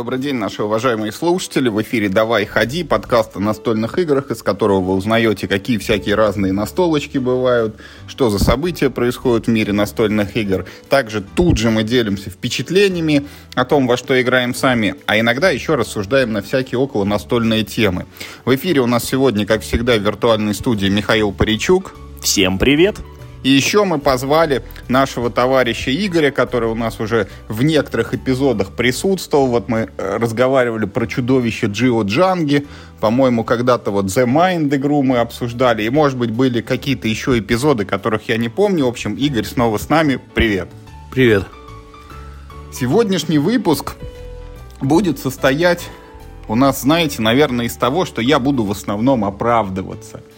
Добрый день, наши уважаемые слушатели. В эфире «Давай, ходи» подкаст о настольных играх, из которого вы узнаете, какие всякие разные настолочки бывают, что за события происходят в мире настольных игр. Также тут же мы делимся впечатлениями о том, во что играем сами, а иногда еще рассуждаем на всякие около настольные темы. В эфире у нас сегодня, как всегда, в виртуальной студии Михаил Паричук. Всем привет! И еще мы позвали нашего товарища Игоря, который у нас уже в некоторых эпизодах присутствовал. Вот мы э, разговаривали про чудовище Джио Джанги. По-моему, когда-то вот The Mind игру мы обсуждали. И, может быть, были какие-то еще эпизоды, которых я не помню. В общем, Игорь снова с нами. Привет. Привет. Сегодняшний выпуск будет состоять у нас, знаете, наверное, из того, что я буду в основном оправдываться –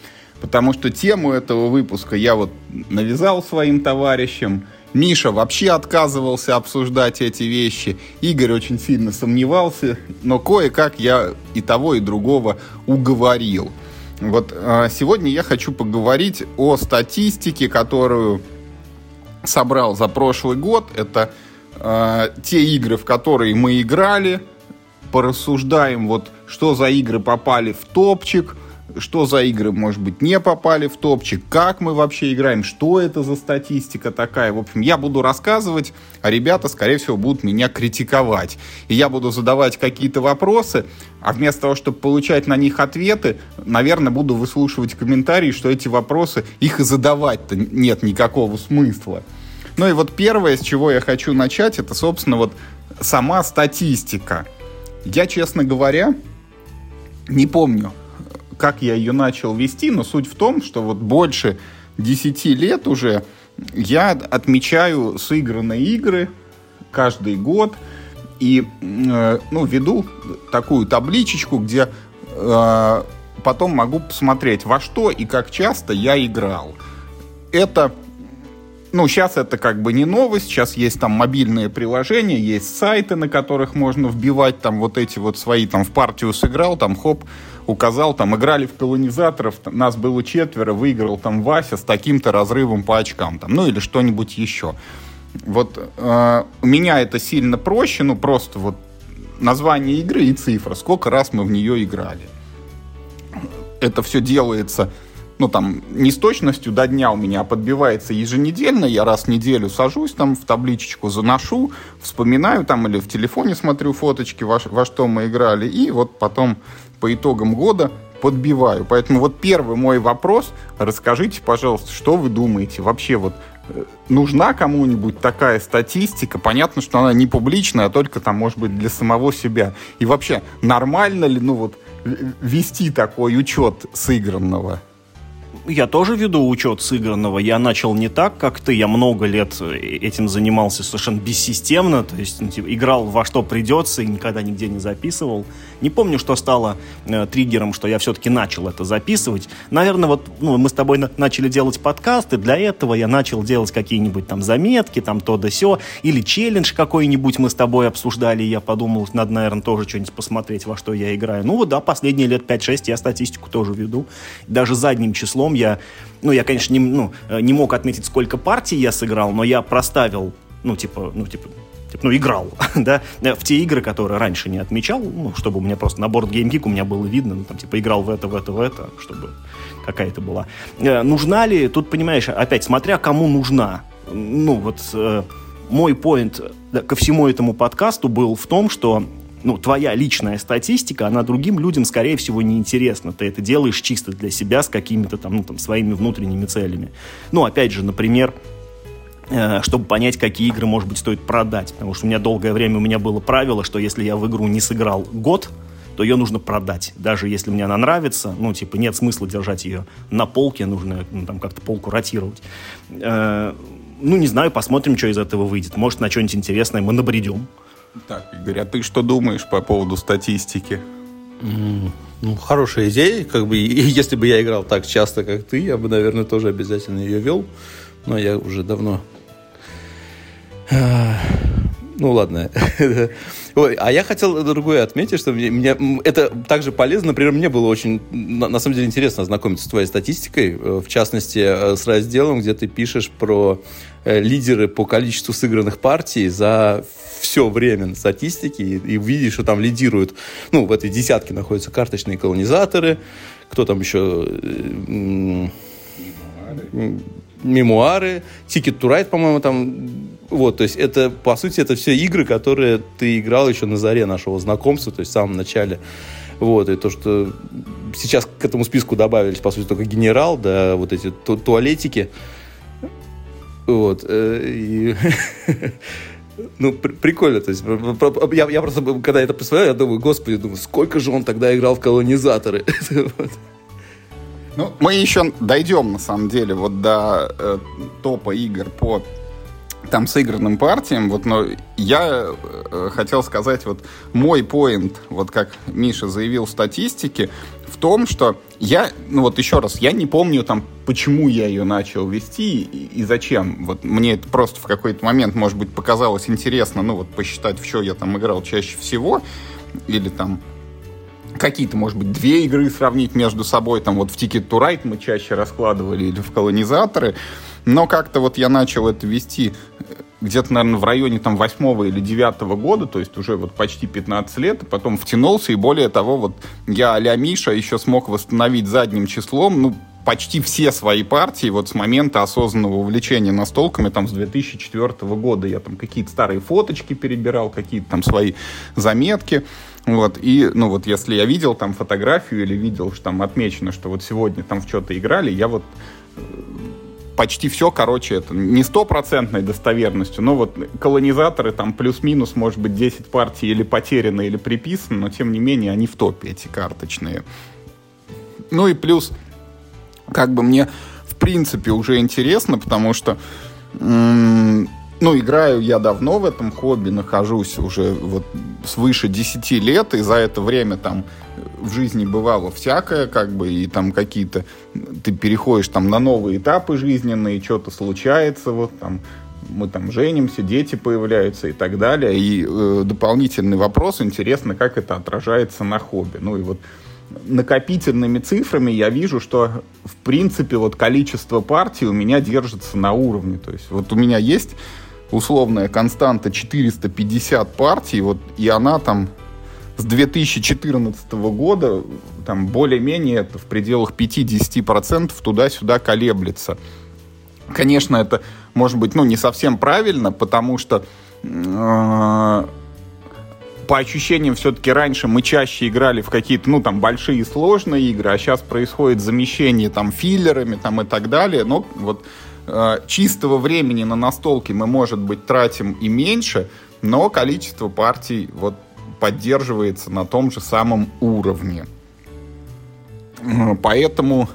потому что тему этого выпуска я вот навязал своим товарищам. Миша вообще отказывался обсуждать эти вещи. Игорь очень сильно сомневался, но кое-как я и того, и другого уговорил. Вот а, сегодня я хочу поговорить о статистике, которую собрал за прошлый год. Это э, те игры, в которые мы играли. Порассуждаем, вот что за игры попали в топчик, что за игры, может быть, не попали в топчик, как мы вообще играем, что это за статистика такая. В общем, я буду рассказывать, а ребята, скорее всего, будут меня критиковать. И я буду задавать какие-то вопросы, а вместо того, чтобы получать на них ответы, наверное, буду выслушивать комментарии, что эти вопросы, их и задавать-то нет никакого смысла. Ну и вот первое, с чего я хочу начать, это, собственно, вот сама статистика. Я, честно говоря, не помню, как я ее начал вести, но суть в том, что вот больше 10 лет уже я отмечаю сыгранные игры каждый год и э, ну, веду такую табличечку, где э, потом могу посмотреть, во что и как часто я играл. Это ну, сейчас это как бы не новость, сейчас есть там мобильные приложения, есть сайты, на которых можно вбивать там вот эти вот свои, там в партию сыграл, там хоп, указал, там играли в колонизаторов, там, нас было четверо, выиграл там Вася с таким-то разрывом по очкам, там, ну или что-нибудь еще. Вот э, у меня это сильно проще, ну просто вот название игры и цифра, сколько раз мы в нее играли. Это все делается ну, там, не с точностью до дня у меня подбивается еженедельно, я раз в неделю сажусь там в табличечку, заношу, вспоминаю там или в телефоне смотрю фоточки, во, во что мы играли, и вот потом по итогам года подбиваю. Поэтому вот первый мой вопрос, расскажите, пожалуйста, что вы думаете вообще вот э, нужна кому-нибудь такая статистика? Понятно, что она не публичная, а только там, может быть, для самого себя. И вообще, нормально ли, ну вот, вести такой учет сыгранного? Я тоже веду учет сыгранного. Я начал не так, как ты. Я много лет этим занимался совершенно бессистемно. То есть ну, типа, играл во что придется и никогда нигде не записывал. Не помню, что стало э, триггером, что я все-таки начал это записывать. Наверное, вот ну, мы с тобой на- начали делать подкасты. Для этого я начал делать какие-нибудь там заметки, там то да сё. Или челлендж какой-нибудь мы с тобой обсуждали. И я подумал, надо, наверное, тоже что-нибудь посмотреть, во что я играю. Ну вот да, последние лет 5-6 я статистику тоже веду. Даже задним числом я, ну, я, конечно, не, ну, э, не мог отметить, сколько партий я сыграл, но я проставил, ну, типа, ну, типа, ну, играл, да, в те игры, которые раньше не отмечал, ну, чтобы у меня просто на борт Game Geek у меня было видно, ну, там, типа, играл в это, в это, в это, чтобы какая-то была. Э, нужна ли, тут, понимаешь, опять, смотря кому нужна, ну, вот э, мой поинт ко всему этому подкасту был в том, что ну, твоя личная статистика, она другим людям, скорее всего, не интересна. Ты это делаешь чисто для себя с какими-то там, ну, там, своими внутренними целями. Ну, опять же, например, чтобы понять, какие игры, может быть, стоит продать. Потому что у меня долгое время у меня было правило, что если я в игру не сыграл год, то ее нужно продать. Даже если мне она нравится, ну, типа, нет смысла держать ее на полке, нужно ну, там как-то полку ротировать. Э, ну, не знаю, посмотрим, что из этого выйдет. Может, на что-нибудь интересное мы набредем. Так, Игорь, а ты что думаешь по поводу статистики? Mm, ну, хорошая идея. Как бы, если бы я играл так часто, как ты, я бы, наверное, тоже обязательно ее вел. Но я уже давно... Ну, ладно. Ой, а я хотел другое отметить, что мне, мне это также полезно. Например, мне было очень, на, на самом деле, интересно ознакомиться с твоей статистикой, э, в частности, э, с разделом, где ты пишешь про э, лидеры по количеству сыгранных партий за все время статистики, и, и видишь, что там лидируют, ну, в этой десятке находятся карточные колонизаторы, кто там еще... Э, мемуары, Ticket to Ride, по-моему, там вот, то есть это, по сути, это все игры, которые ты играл еще на заре нашего знакомства, то есть в самом начале. Вот, и то, что сейчас к этому списку добавились, по сути, только генерал, да, вот эти ту туалетики. Вот, э, и... Ну, при- прикольно, то есть я, я просто, когда это представляю, я думаю, господи, думаю, сколько же он тогда играл в колонизаторы. Ну, мы еще дойдем, на самом деле, вот до э, топа игр по там сыгранным партиям, вот, но я э, хотел сказать, вот мой поинт, вот как Миша заявил в статистике, в том, что я, ну вот еще раз, я не помню там, почему я ее начал вести и, и зачем. Вот мне это просто в какой-то момент, может быть, показалось интересно, ну вот посчитать, в что я там играл чаще всего, или там какие-то, может быть, две игры сравнить между собой, там вот в Ticket to Ride мы чаще раскладывали или в колонизаторы, но как-то вот я начал это вести где-то, наверное, в районе там восьмого или девятого года, то есть уже вот почти 15 лет, и потом втянулся, и более того, вот я а Миша еще смог восстановить задним числом, ну, почти все свои партии вот с момента осознанного увлечения настолками там с 2004 года. Я там какие-то старые фоточки перебирал, какие-то там свои заметки. Вот, и, ну, вот, если я видел там фотографию или видел, что там отмечено, что вот сегодня там в что-то играли, я вот э, почти все, короче, это не стопроцентной достоверностью, но вот колонизаторы там плюс-минус, может быть, 10 партий или потеряны, или приписаны, но тем не менее они в топе, эти карточные. Ну и плюс, как бы мне в принципе уже интересно, потому что ну, играю я давно в этом хобби, нахожусь уже вот свыше 10 лет, и за это время там в жизни бывало всякое, как бы, и там какие-то, ты переходишь там на новые этапы жизненные, что-то случается, вот там, мы там женимся, дети появляются и так далее. И э, дополнительный вопрос, интересно, как это отражается на хобби. Ну и вот накопительными цифрами я вижу, что в принципе вот количество партий у меня держится на уровне. То есть вот у меня есть условная константа 450 партий, вот, и она там с 2014 года там более-менее это в пределах 5-10% туда-сюда колеблется. Конечно, это может быть ну, не совсем правильно, потому что э, по ощущениям все-таки раньше мы чаще играли в какие-то, ну, там, большие сложные игры, а сейчас происходит замещение там филлерами там и так далее. Но вот чистого времени на настолке мы, может быть, тратим и меньше, но количество партий вот поддерживается на том же самом уровне. Поэтому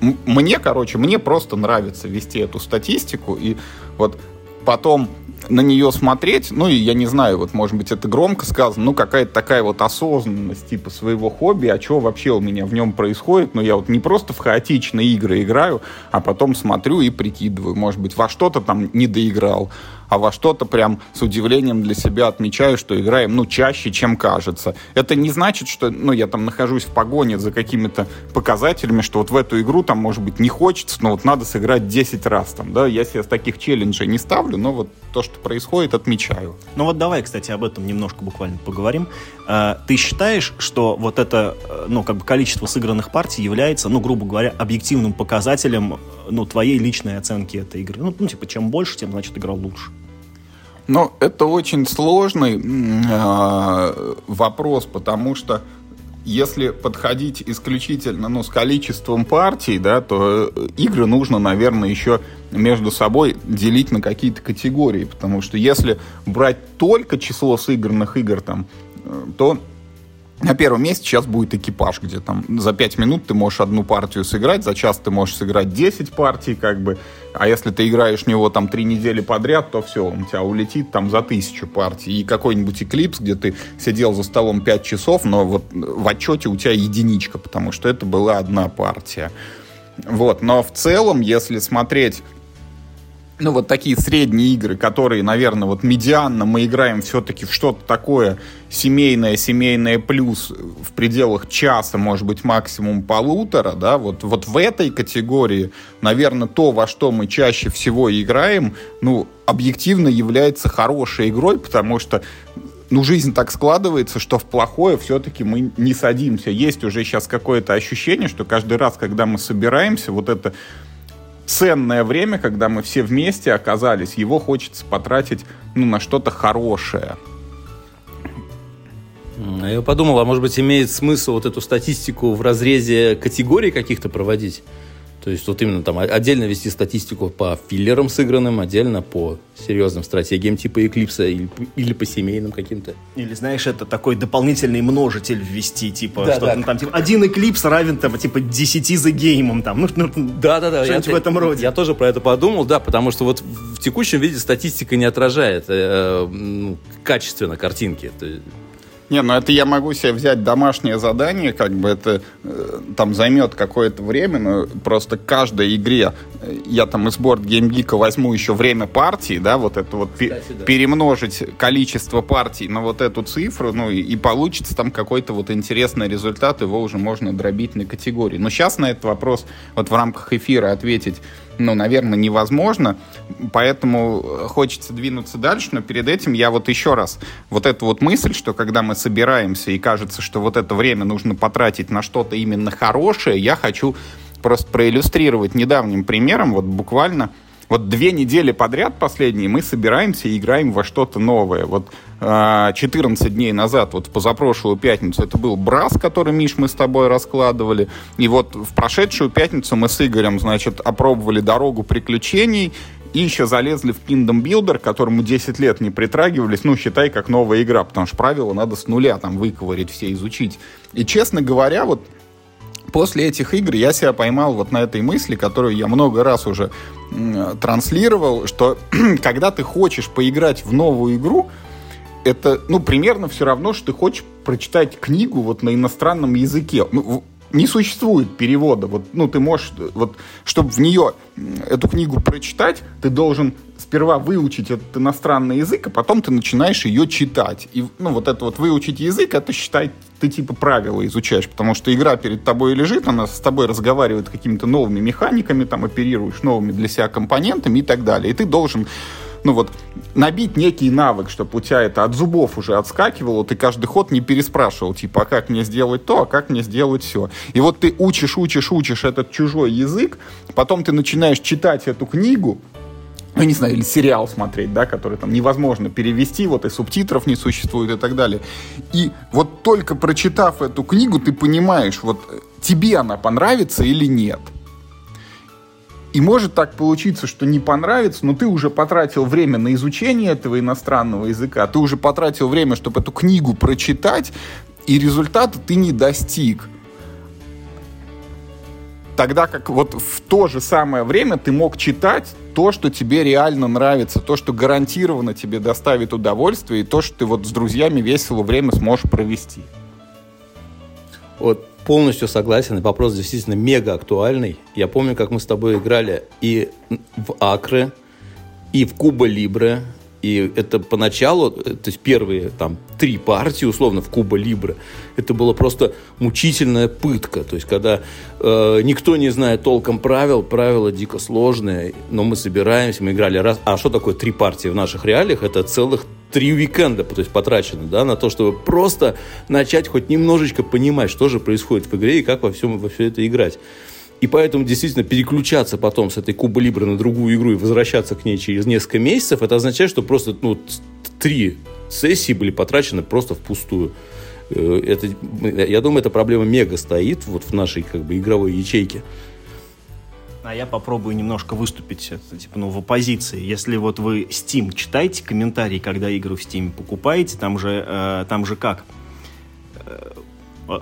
мне, короче, мне просто нравится вести эту статистику, и вот потом на нее смотреть, ну и я не знаю, вот может быть это громко сказано, ну какая-то такая вот осознанность типа своего хобби, а что вообще у меня в нем происходит, ну я вот не просто в хаотичные игры играю, а потом смотрю и прикидываю, может быть во что-то там не доиграл, а во что-то прям с удивлением для себя отмечаю, что играем, ну, чаще, чем кажется. Это не значит, что, ну, я там нахожусь в погоне за какими-то показателями, что вот в эту игру там, может быть, не хочется, но вот надо сыграть 10 раз там, да, я себе таких челленджей не ставлю, но вот то, что происходит, отмечаю. Ну вот давай, кстати, об этом немножко буквально поговорим. А, ты считаешь, что вот это, э, ну, как бы количество сыгранных партий является, ну, грубо говоря, объективным показателем, ну, твоей личной оценки этой игры? Ну, ну типа, чем больше, тем, значит, играл лучше. Ну, это очень сложный э, вопрос, потому что если подходить исключительно ну, с количеством партий, да, то э, игры нужно, наверное, еще между собой делить на какие-то категории, потому что если брать только число сыгранных игр, там, э, то на первом месте сейчас будет экипаж, где там за 5 минут ты можешь одну партию сыграть, за час ты можешь сыграть 10 партий, как бы. А если ты играешь в него там 3 недели подряд, то все, он у тебя улетит там за тысячу партий. И какой-нибудь эклипс, где ты сидел за столом 5 часов, но вот в отчете у тебя единичка, потому что это была одна партия. Вот, но в целом, если смотреть ну, вот такие средние игры, которые, наверное, вот медианно мы играем все-таки в что-то такое семейное, семейное плюс в пределах часа, может быть, максимум полутора, да, вот, вот в этой категории, наверное, то, во что мы чаще всего играем, ну, объективно является хорошей игрой, потому что ну, жизнь так складывается, что в плохое все-таки мы не садимся. Есть уже сейчас какое-то ощущение, что каждый раз, когда мы собираемся, вот это ценное время, когда мы все вместе оказались, его хочется потратить ну, на что-то хорошее. Я подумал, а может быть имеет смысл вот эту статистику в разрезе категорий каких-то проводить? То есть вот именно там отдельно вести статистику по филлерам сыгранным, отдельно по серьезным стратегиям типа Эклипса или, или по семейным каким-то. Или, знаешь, это такой дополнительный множитель ввести, типа, да, что да. там, типа, один Эклипс равен, там, типа, 10 за геймом, там, ну, ну да, да, да, что-нибудь я, в этом роде. Я тоже про это подумал, да, потому что вот в текущем виде статистика не отражает э, ну, качественно картинки. Не, ну это я могу себе взять домашнее задание, как бы это э, там займет какое-то время, но просто каждой игре э, я там из борт геймгика возьму еще время партии, да, вот это вот Кстати, да. перемножить количество партий на вот эту цифру, ну и, и получится там какой-то вот интересный результат, его уже можно дробить на категории. Но сейчас на этот вопрос вот в рамках эфира ответить ну, наверное, невозможно. Поэтому хочется двинуться дальше, но перед этим я вот еще раз вот эту вот мысль, что когда мы собираемся и кажется, что вот это время нужно потратить на что-то именно хорошее, я хочу просто проиллюстрировать недавним примером, вот буквально вот две недели подряд последние мы собираемся и играем во что-то новое. Вот 14 а, дней назад, вот в позапрошлую пятницу, это был Брас, который, Миш, мы с тобой раскладывали. И вот в прошедшую пятницу мы с Игорем, значит, опробовали дорогу приключений, и еще залезли в Kingdom Builder, которому 10 лет не притрагивались, ну, считай, как новая игра, потому что правила надо с нуля там выковырить, все изучить. И, честно говоря, вот после этих игр я себя поймал вот на этой мысли, которую я много раз уже транслировал, что когда ты хочешь поиграть в новую игру, это, ну, примерно все равно, что ты хочешь прочитать книгу вот на иностранном языке. Ну, не существует перевода. Вот, ну, ты можешь, вот, чтобы в нее эту книгу прочитать, ты должен сперва выучить этот иностранный язык, а потом ты начинаешь ее читать. И, ну, вот это вот выучить язык, это считай, ты типа правила изучаешь, потому что игра перед тобой лежит, она с тобой разговаривает какими-то новыми механиками, там, оперируешь новыми для себя компонентами и так далее. И ты должен ну вот, набить некий навык, чтобы у тебя это от зубов уже отскакивало, ты каждый ход не переспрашивал, типа, а как мне сделать то, а как мне сделать все. И вот ты учишь, учишь, учишь этот чужой язык, потом ты начинаешь читать эту книгу, ну, не знаю, или сериал смотреть, да, который там невозможно перевести, вот и субтитров не существует и так далее. И вот только прочитав эту книгу, ты понимаешь, вот тебе она понравится или нет. И может так получиться, что не понравится, но ты уже потратил время на изучение этого иностранного языка, ты уже потратил время, чтобы эту книгу прочитать, и результата ты не достиг. Тогда как вот в то же самое время ты мог читать то, что тебе реально нравится, то, что гарантированно тебе доставит удовольствие, и то, что ты вот с друзьями весело время сможешь провести. Вот полностью согласен, вопрос действительно мега актуальный. Я помню, как мы с тобой играли и в Акры, и в Куба Либре, и это поначалу, э, то есть первые там три партии, условно, в Куба Либре, это было просто мучительная пытка. То есть, когда э, никто не знает толком правил, правила дико сложные, но мы собираемся, мы играли раз. А что такое три партии в наших реалиях? Это целых три уикенда, то есть потрачено, да, на то, чтобы просто начать хоть немножечко понимать, что же происходит в игре и как во всем во все это играть. И поэтому действительно переключаться потом с этой Куба Либра на другую игру и возвращаться к ней через несколько месяцев, это означает, что просто ну, три сессии были потрачены просто впустую. Э, это, я думаю, эта проблема мега стоит вот в нашей как бы игровой ячейке. А я попробую немножко выступить типа, ну, в оппозиции. Если вот вы Steam читаете комментарии, когда игры в Steam покупаете, там же, э, там же как? Э,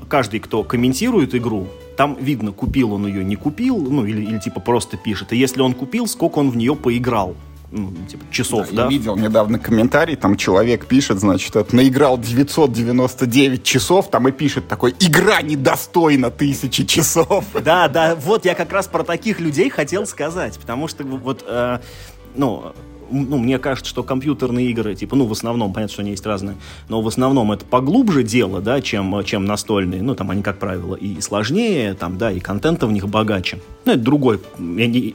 каждый, кто комментирует игру, там видно, купил он ее, не купил, ну или, или типа просто пишет. И если он купил, сколько он в нее поиграл ну, типа, часов, да? да? Я видел недавно комментарий, там человек пишет, значит, это, наиграл 999 часов, там и пишет такой, игра недостойна тысячи часов. Да, да, вот я как раз про таких людей хотел сказать, потому что вот... Э, ну, ну, мне кажется, что компьютерные игры, типа, ну, в основном, понятно, что они есть разные, но в основном это поглубже дело, да, чем, чем настольные. Ну, там они, как правило, и сложнее, там, да, и контента в них богаче. Ну, это другой, я не,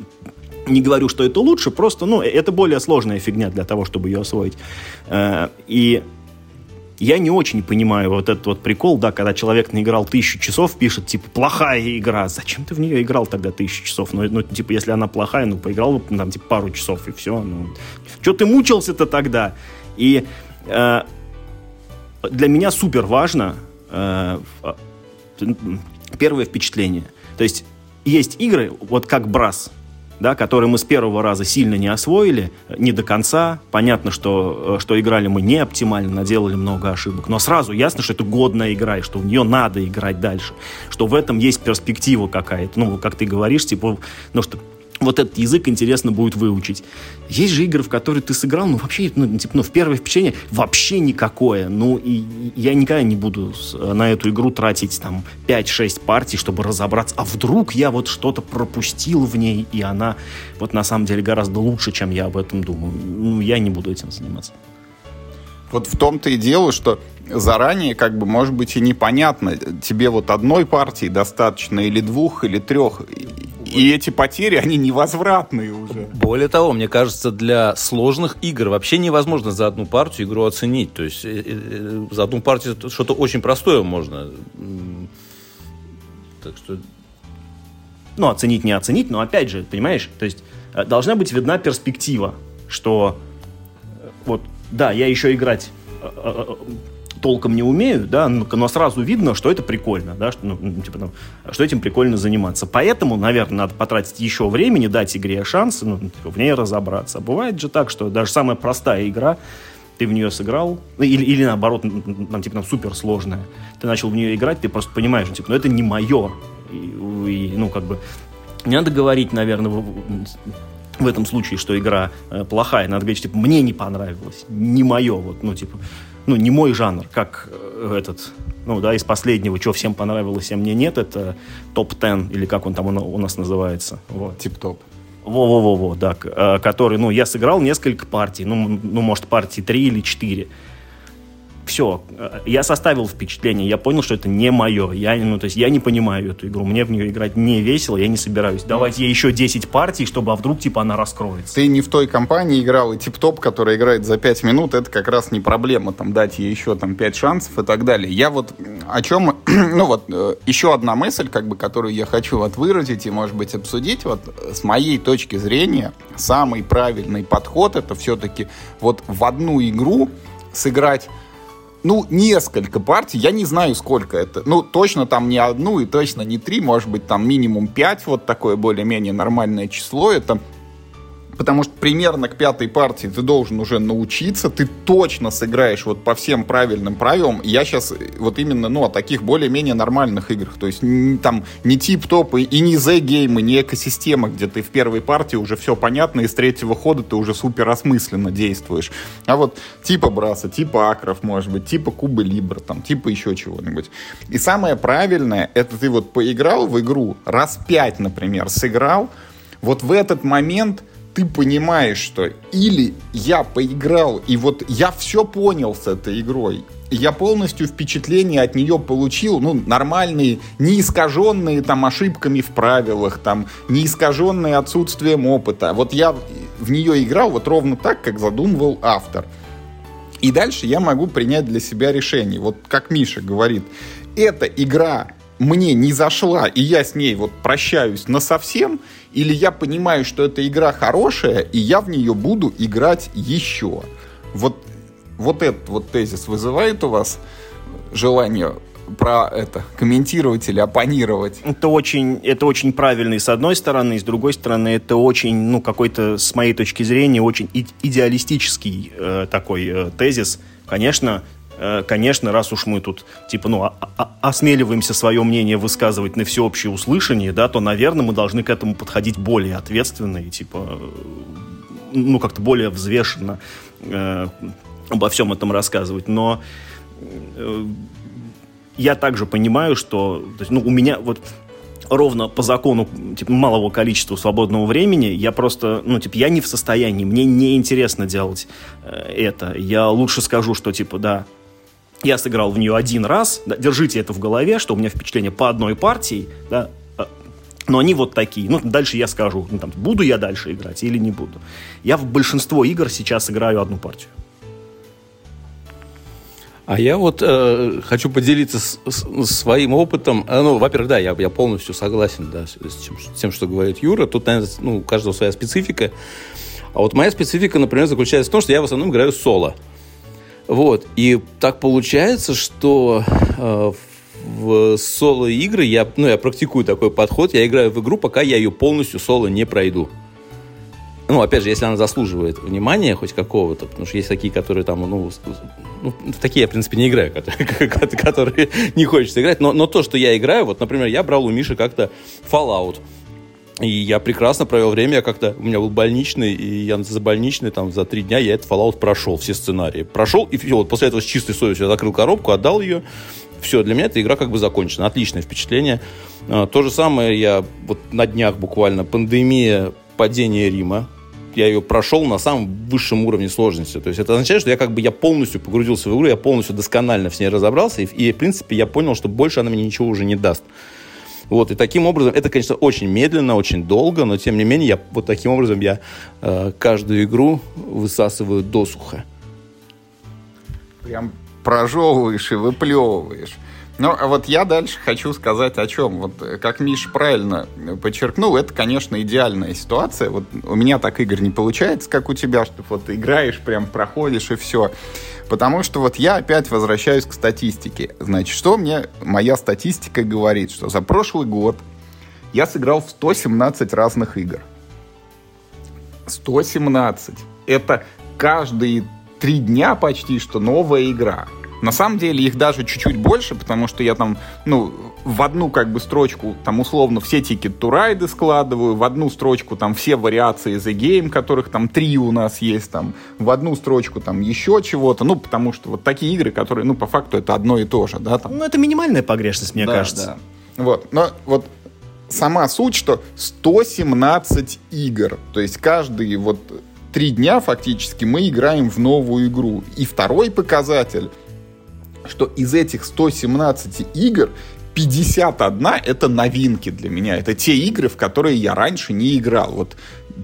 не говорю, что это лучше, просто, ну, это более сложная фигня для того, чтобы ее освоить. Э, и я не очень понимаю вот этот вот прикол, да, когда человек наиграл тысячу часов, пишет, типа, плохая игра. Зачем ты в нее играл тогда тысячу часов? Ну, ну типа, если она плохая, ну, поиграл бы там, типа, пару часов, и все. Ну, что ты мучился-то тогда? И э, для меня супер важно э, первое впечатление. То есть, есть игры, вот как Брас, да, которые мы с первого раза сильно не освоили, не до конца. Понятно, что, э, что играли мы не оптимально, наделали много ошибок, но сразу ясно, что это годная игра, и что в нее надо играть дальше, что в этом есть перспектива какая-то. Ну, как ты говоришь, типа, ну, что вот этот язык интересно будет выучить. Есть же игры, в которые ты сыграл, ну, вообще, ну, типа, ну, в первое впечатление вообще никакое. Ну, и я никогда не буду на эту игру тратить, там, 5-6 партий, чтобы разобраться, а вдруг я вот что-то пропустил в ней, и она вот на самом деле гораздо лучше, чем я об этом думаю. Ну, я не буду этим заниматься. Вот в том-то и дело, что заранее, как бы, может быть, и непонятно, тебе вот одной партии достаточно, или двух, или трех, и эти потери, они невозвратные уже. Более того, мне кажется, для сложных игр вообще невозможно за одну партию игру оценить. То есть э, э, за одну партию что-то очень простое можно. Так что... Ну, оценить не оценить, но опять же, понимаешь, то есть э, должна быть видна перспектива, что вот, да, я еще играть толком не умею, да, но сразу видно, что это прикольно, да, что, ну, типа, ну, что этим прикольно заниматься. Поэтому, наверное, надо потратить еще времени, дать игре шанс, ну, типа, в ней разобраться. Бывает же так, что даже самая простая игра, ты в нее сыграл, ну, или, или наоборот, там, типа, там, супер сложная, ты начал в нее играть, ты просто понимаешь, типа, ну, это не мое, и, и, ну, как бы, не надо говорить, наверное, в этом случае, что игра э, плохая, надо говорить, типа, мне не понравилось, не мое, вот, ну, типа, ну, не мой жанр, как э, этот, ну, да, из последнего, что всем понравилось, а мне нет, это топ-10, или как он там у нас называется. Вот. Тип-топ. Во-во-во, да, э, который, ну, я сыграл несколько партий, ну, ну, может, партии три или четыре все, я составил впечатление, я понял, что это не мое. Я, ну, то есть я не понимаю эту игру, мне в нее играть не весело, я не собираюсь. Давать ей еще 10 партий, чтобы, а вдруг, типа, она раскроется. Ты не в той компании играл, и тип-топ, который играет за 5 минут, это как раз не проблема, там, дать ей еще, там, 5 шансов и так далее. Я вот о чем, ну, вот, э, еще одна мысль, как бы, которую я хочу вот выразить и, может быть, обсудить, вот, с моей точки зрения, самый правильный подход, это все-таки вот в одну игру сыграть ну, несколько партий, я не знаю, сколько это. Ну, точно там не одну и точно не три, может быть, там минимум пять, вот такое более-менее нормальное число. Это потому что примерно к пятой партии ты должен уже научиться, ты точно сыграешь вот по всем правильным правилам. Я сейчас вот именно, ну, о таких более-менее нормальных играх, то есть там не тип-топы и не Z-геймы, не экосистема, где ты в первой партии уже все понятно, и с третьего хода ты уже супер осмысленно действуешь. А вот типа Браса, типа Акров, может быть, типа Кубы Либр, там, типа еще чего-нибудь. И самое правильное, это ты вот поиграл в игру, раз пять, например, сыграл, вот в этот момент ты понимаешь, что или я поиграл, и вот я все понял с этой игрой, я полностью впечатление от нее получил, ну, нормальные, не искаженные там ошибками в правилах, там, не искаженные отсутствием опыта. Вот я в нее играл вот ровно так, как задумывал автор. И дальше я могу принять для себя решение. Вот как Миша говорит, эта игра мне не зашла, и я с ней вот прощаюсь на совсем, или я понимаю, что эта игра хорошая, и я в нее буду играть еще. Вот, вот этот вот тезис вызывает у вас желание про это комментировать или оппонировать. Это очень, это очень правильно и с одной стороны, и с другой стороны это очень, ну, какой-то, с моей точки зрения, очень идеалистический э, такой э, тезис. Конечно, конечно, раз уж мы тут, типа, ну, осмеливаемся свое мнение высказывать на всеобщее услышание, да, то, наверное, мы должны к этому подходить более ответственно и, типа, э, ну, как-то более взвешенно э, обо всем этом рассказывать. Но э, я также понимаю, что, то есть, ну, у меня вот ровно по закону типа, малого количества свободного времени, я просто, ну, типа, я не в состоянии, мне не интересно делать э, это. Я лучше скажу, что, типа, да, я сыграл в нее один раз, да, держите это в голове, что у меня впечатление по одной партии, да, э, но они вот такие. Ну, дальше я скажу, ну, там, буду я дальше играть или не буду. Я в большинство игр сейчас играю одну партию. А я вот э, хочу поделиться с, с, своим опытом. Э, ну, во-первых, да, я, я полностью согласен да, с, тем, с тем, что говорит Юра. Тут, наверное, ну, у каждого своя специфика. А вот моя специфика, например, заключается в том, что я в основном играю соло. Вот. И так получается, что э, в соло-игры я, ну, я практикую такой подход. Я играю в игру, пока я ее полностью соло не пройду. Ну, опять же, если она заслуживает внимания хоть какого-то, потому что есть такие, которые там, ну, ну такие я, в принципе, не играю, которые, которые не хочется играть, но, но то, что я играю, вот, например, я брал у Миши как-то Fallout, и я прекрасно провел время, я как-то, у меня был больничный, и я за больничный, там, за три дня я этот Fallout прошел, все сценарии. Прошел, и все, вот после этого с чистой совестью я закрыл коробку, отдал ее, все, для меня эта игра как бы закончена. Отличное впечатление. А, то же самое я вот на днях буквально, пандемия, падение Рима, я ее прошел на самом высшем уровне сложности. То есть это означает, что я как бы я полностью погрузился в игру, я полностью досконально в ней разобрался, и, и в принципе я понял, что больше она мне ничего уже не даст. Вот, и таким образом, это, конечно, очень медленно, очень долго, но тем не менее, я, вот таким образом я э, каждую игру высасываю досуха. Прям прожевываешь и выплевываешь. Ну, а вот я дальше хочу сказать о чем. Вот э, как Миша правильно подчеркнул, это, конечно, идеальная ситуация. Вот у меня так игр не получается, как у тебя, что вот играешь, прям проходишь и все. Потому что вот я опять возвращаюсь к статистике. Значит, что мне моя статистика говорит? Что за прошлый год я сыграл в 117 разных игр. 117. Это каждые три дня почти что новая игра. На самом деле их даже чуть-чуть больше, потому что я там, ну, в одну как бы строчку там условно все Ticket to Ride складываю, в одну строчку там все вариации The Game, которых там три у нас есть, там в одну строчку там еще чего-то, ну, потому что вот такие игры, которые, ну, по факту это одно и то же, да, там. Ну, это минимальная погрешность, мне да, кажется. Да. Вот, но вот сама суть, что 117 игр, то есть каждый вот три дня фактически мы играем в новую игру. И второй показатель что из этих 117 игр 51 это новинки для меня. Это те игры, в которые я раньше не играл. Вот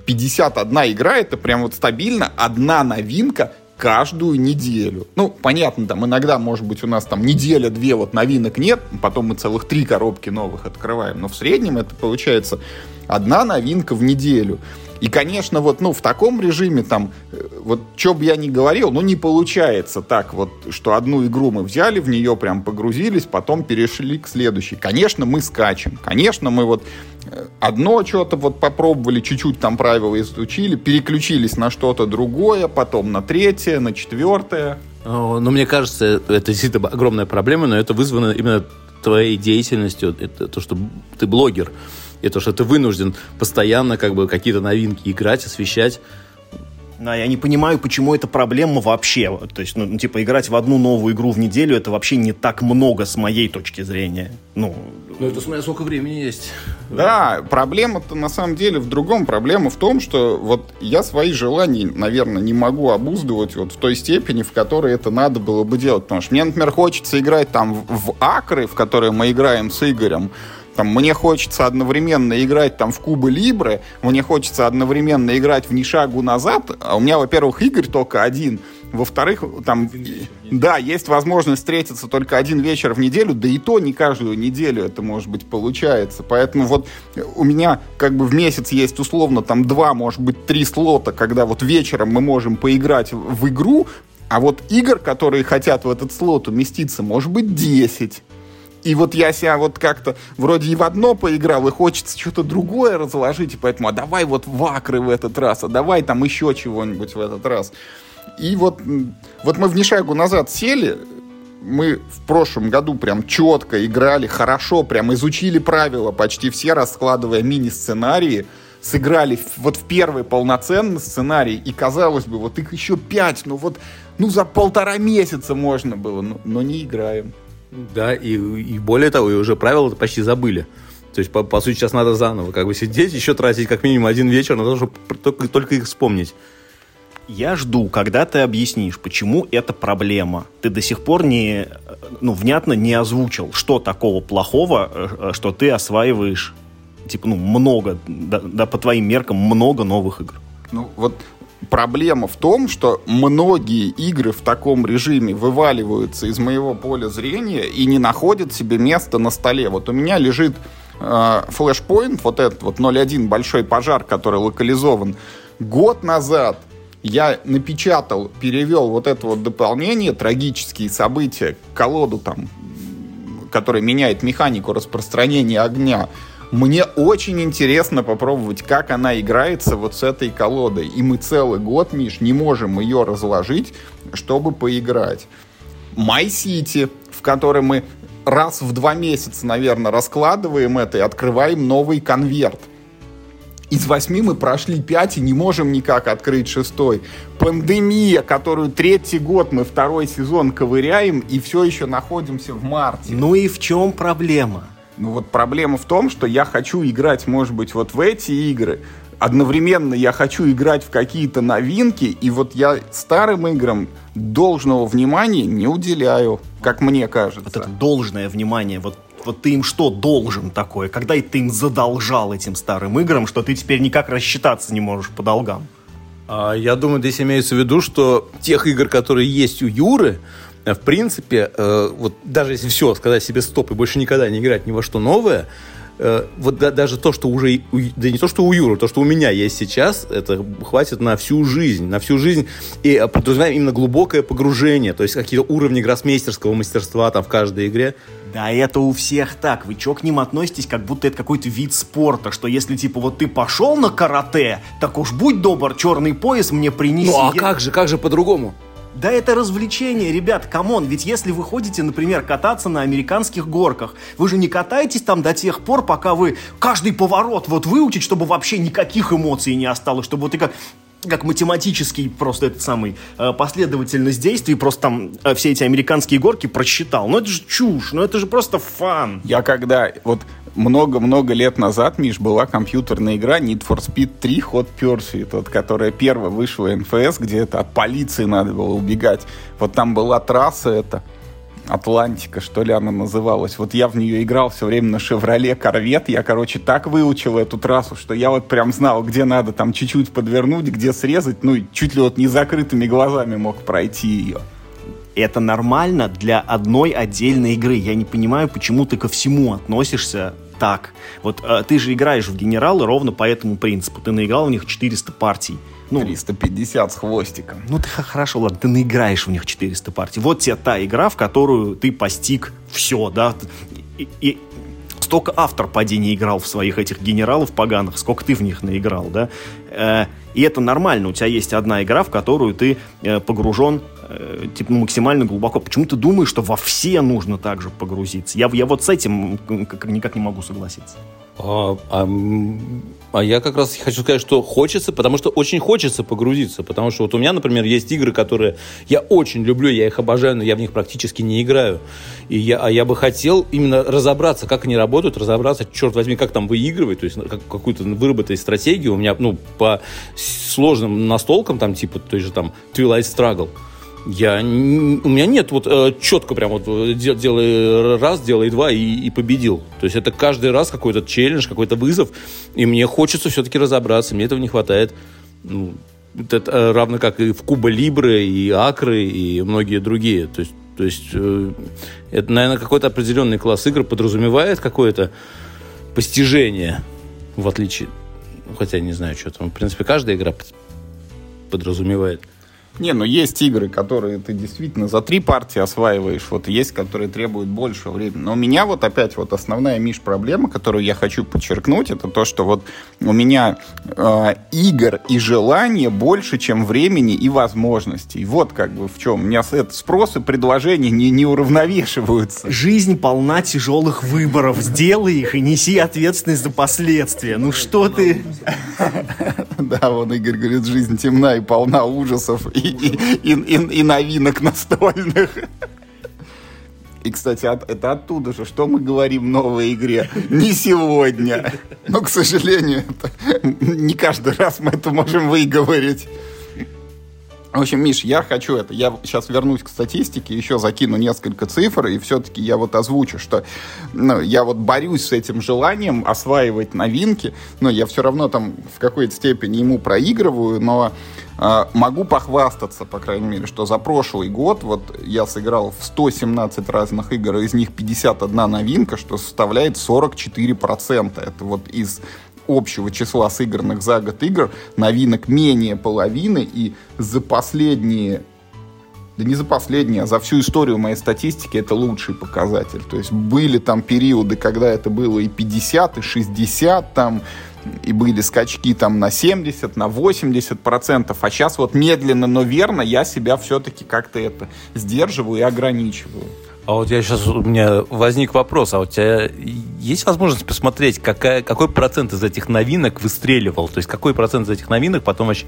51 игра это прям вот стабильно одна новинка каждую неделю. Ну, понятно, там иногда, может быть, у нас там неделя-две вот новинок нет, потом мы целых три коробки новых открываем, но в среднем это получается одна новинка в неделю. И, конечно, вот, ну, в таком режиме там, э, вот, что бы я ни говорил, ну, не получается так вот, что одну игру мы взяли, в нее прям погрузились, потом перешли к следующей. Конечно, мы скачем. Конечно, мы вот э, одно что-то вот попробовали, чуть-чуть там правила изучили, переключились на что-то другое, потом на третье, на четвертое. Ну, мне кажется, это действительно огромная проблема, но это вызвано именно твоей деятельностью, это то, что ты блогер и то, что ты вынужден постоянно как бы какие-то новинки играть, освещать. Да, я не понимаю, почему это проблема вообще. То есть, ну, типа, играть в одну новую игру в неделю, это вообще не так много с моей точки зрения. Ну, ну это смотря сколько времени есть. Да, проблема-то на самом деле в другом. Проблема в том, что вот я свои желания, наверное, не могу обуздывать вот в той степени, в которой это надо было бы делать. Потому что мне, например, хочется играть там в, в акры, в которые мы играем с Игорем, там, мне хочется одновременно играть там в Кубы Либры, мне хочется одновременно играть в Ни шагу назад, а у меня, во-первых, Игорь только один, во-вторых, там, да, есть возможность встретиться только один вечер в неделю, да и то не каждую неделю это, может быть, получается. Поэтому вот у меня как бы в месяц есть условно там два, может быть, три слота, когда вот вечером мы можем поиграть в игру, а вот игр, которые хотят в этот слот уместиться, может быть, 10. И вот я себя вот как-то вроде и в одно поиграл, и хочется что-то другое разложить, и поэтому, а давай вот в акры в этот раз, а давай там еще чего-нибудь в этот раз. И вот, вот мы в Нишагу назад сели, мы в прошлом году прям четко играли, хорошо, прям изучили правила почти все, раскладывая мини-сценарии, сыграли вот в первый полноценный сценарий, и казалось бы, вот их еще пять, ну вот, ну за полтора месяца можно было, но, но не играем. Да, и, и более того, и уже правила почти забыли. То есть, по, по сути, сейчас надо заново как бы сидеть, еще тратить как минимум один вечер на то, чтобы только, только их вспомнить. Я жду, когда ты объяснишь, почему это проблема. Ты до сих пор не, ну, внятно не озвучил, что такого плохого, э, что ты осваиваешь, типа, ну, много, да, да по твоим меркам, много новых игр. Ну, вот проблема в том, что многие игры в таком режиме вываливаются из моего поля зрения и не находят себе места на столе. Вот у меня лежит э, Flashpoint, вот этот вот 0.1 большой пожар, который локализован. Год назад я напечатал, перевел вот это вот дополнение, трагические события, колоду там, которая меняет механику распространения огня. Мне очень интересно попробовать, как она играется вот с этой колодой. И мы целый год, Миш, не можем ее разложить, чтобы поиграть. My City, в которой мы раз в два месяца, наверное, раскладываем это и открываем новый конверт. Из восьми мы прошли пять и не можем никак открыть шестой. Пандемия, которую третий год мы второй сезон ковыряем и все еще находимся в марте. Ну и в чем проблема? Ну вот проблема в том, что я хочу играть, может быть, вот в эти игры. Одновременно я хочу играть в какие-то новинки, и вот я старым играм должного внимания не уделяю, как мне кажется. Вот это должное внимание, вот вот ты им что должен такое? Когда ты им задолжал этим старым играм, что ты теперь никак рассчитаться не можешь по долгам? А, я думаю, здесь имеется в виду, что тех игр, которые есть у Юры, в принципе, э, вот даже если все, сказать себе стоп и больше никогда не играть ни во что новое, э, вот да, даже то, что уже, да не то, что у Юры, то, что у меня есть сейчас, это хватит на всю жизнь, на всю жизнь, и подразумеваем именно глубокое погружение, то есть какие-то уровни гроссмейстерского мастерства там в каждой игре. Да это у всех так, вы чё к ним относитесь, как будто это какой-то вид спорта, что если типа вот ты пошел на карате, так уж будь добр, черный пояс мне принеси. Ну а я... как же, как же по-другому? Да это развлечение, ребят, come on, ведь если вы ходите, например, кататься на американских горках, вы же не катаетесь там до тех пор, пока вы каждый поворот вот выучить, чтобы вообще никаких эмоций не осталось, чтобы вот и как как математический просто этот самый э, последовательность действий, просто там э, все эти американские горки просчитал. Ну это же чушь, ну это же просто fun. Я когда, вот много-много лет назад, Миш, была компьютерная игра Need for Speed 3 Hot Pursuit, вот, которая первая вышла NFS, где это от полиции надо было убегать. Вот там была трасса эта, Атлантика, что ли она называлась. Вот я в нее играл все время на Шевроле Корвет. Я, короче, так выучил эту трассу, что я вот прям знал, где надо там чуть-чуть подвернуть, где срезать. Ну, чуть ли вот не закрытыми глазами мог пройти ее. Это нормально для одной отдельной игры. Я не понимаю, почему ты ко всему относишься так. Вот э, ты же играешь в генералы ровно по этому принципу. Ты наиграл в них 400 партий. Ну, 350 с хвостиком. Ну, ты хорошо, ладно, ты наиграешь в них 400 партий. Вот тебе та игра, в которую ты постиг все, да, и, и столько автор поди не играл в своих этих генералов поганых, сколько ты в них наиграл, да. Э, и это нормально, у тебя есть одна игра, в которую ты э, погружен типа максимально глубоко. Почему ты думаешь, что во все нужно также погрузиться? Я, я вот с этим никак не могу согласиться. А, а, а я как раз хочу сказать, что хочется, потому что очень хочется погрузиться. Потому что вот у меня, например, есть игры, которые я очень люблю, я их обожаю, но я в них практически не играю. И я, а я бы хотел именно разобраться, как они работают, разобраться, черт возьми, как там выигрывать, то есть как, какую-то выработать стратегию. У меня, ну, по сложным настолкам, там, типа, той же там Twilight Struggle, я, у меня нет вот э, четко прям вот э, делай раз, делай два и, и победил. То есть это каждый раз какой-то челлендж, какой-то вызов, и мне хочется все-таки разобраться, мне этого не хватает. Ну, это э, равно как и в Куба Либры, и Акры, и многие другие. То есть, то есть это, наверное, какой-то определенный класс игр подразумевает какое-то постижение, в отличие... Хотя не знаю, что там. В принципе, каждая игра подразумевает. Не, ну есть игры, которые ты действительно за три партии осваиваешь, вот есть, которые требуют больше времени. Но у меня вот опять вот основная, Миш, проблема, которую я хочу подчеркнуть, это то, что вот у меня э, игр и желания больше, чем времени и возможностей. Вот как бы в чем. У меня это спрос и предложение не, не уравновешиваются. Жизнь полна тяжелых выборов. Сделай их и неси ответственность за последствия. Ну что ты... Да, вон Игорь говорит, жизнь темна и полна ужасов и, и, и, и, новинок настольных. И, кстати, от, это оттуда же, что мы говорим в новой игре. Не сегодня. Но, к сожалению, это, не каждый раз мы это можем выговорить. В общем, Миш, я хочу это. Я сейчас вернусь к статистике, еще закину несколько цифр, и все-таки я вот озвучу, что ну, я вот борюсь с этим желанием осваивать новинки, но я все равно там в какой-то степени ему проигрываю, но э, могу похвастаться, по крайней мере, что за прошлый год вот я сыграл в 117 разных игр, из них 51 новинка, что составляет 44%. Это вот из общего числа сыгранных за год игр новинок менее половины, и за последние да не за последние, а за всю историю моей статистики это лучший показатель. То есть были там периоды, когда это было и 50, и 60, там, и были скачки там на 70, на 80 процентов, а сейчас вот медленно, но верно я себя все-таки как-то это сдерживаю и ограничиваю. А вот я сейчас у меня возник вопрос, а у тебя есть возможность посмотреть, какая, какой процент из этих новинок выстреливал? То есть какой процент из этих новинок потом вообще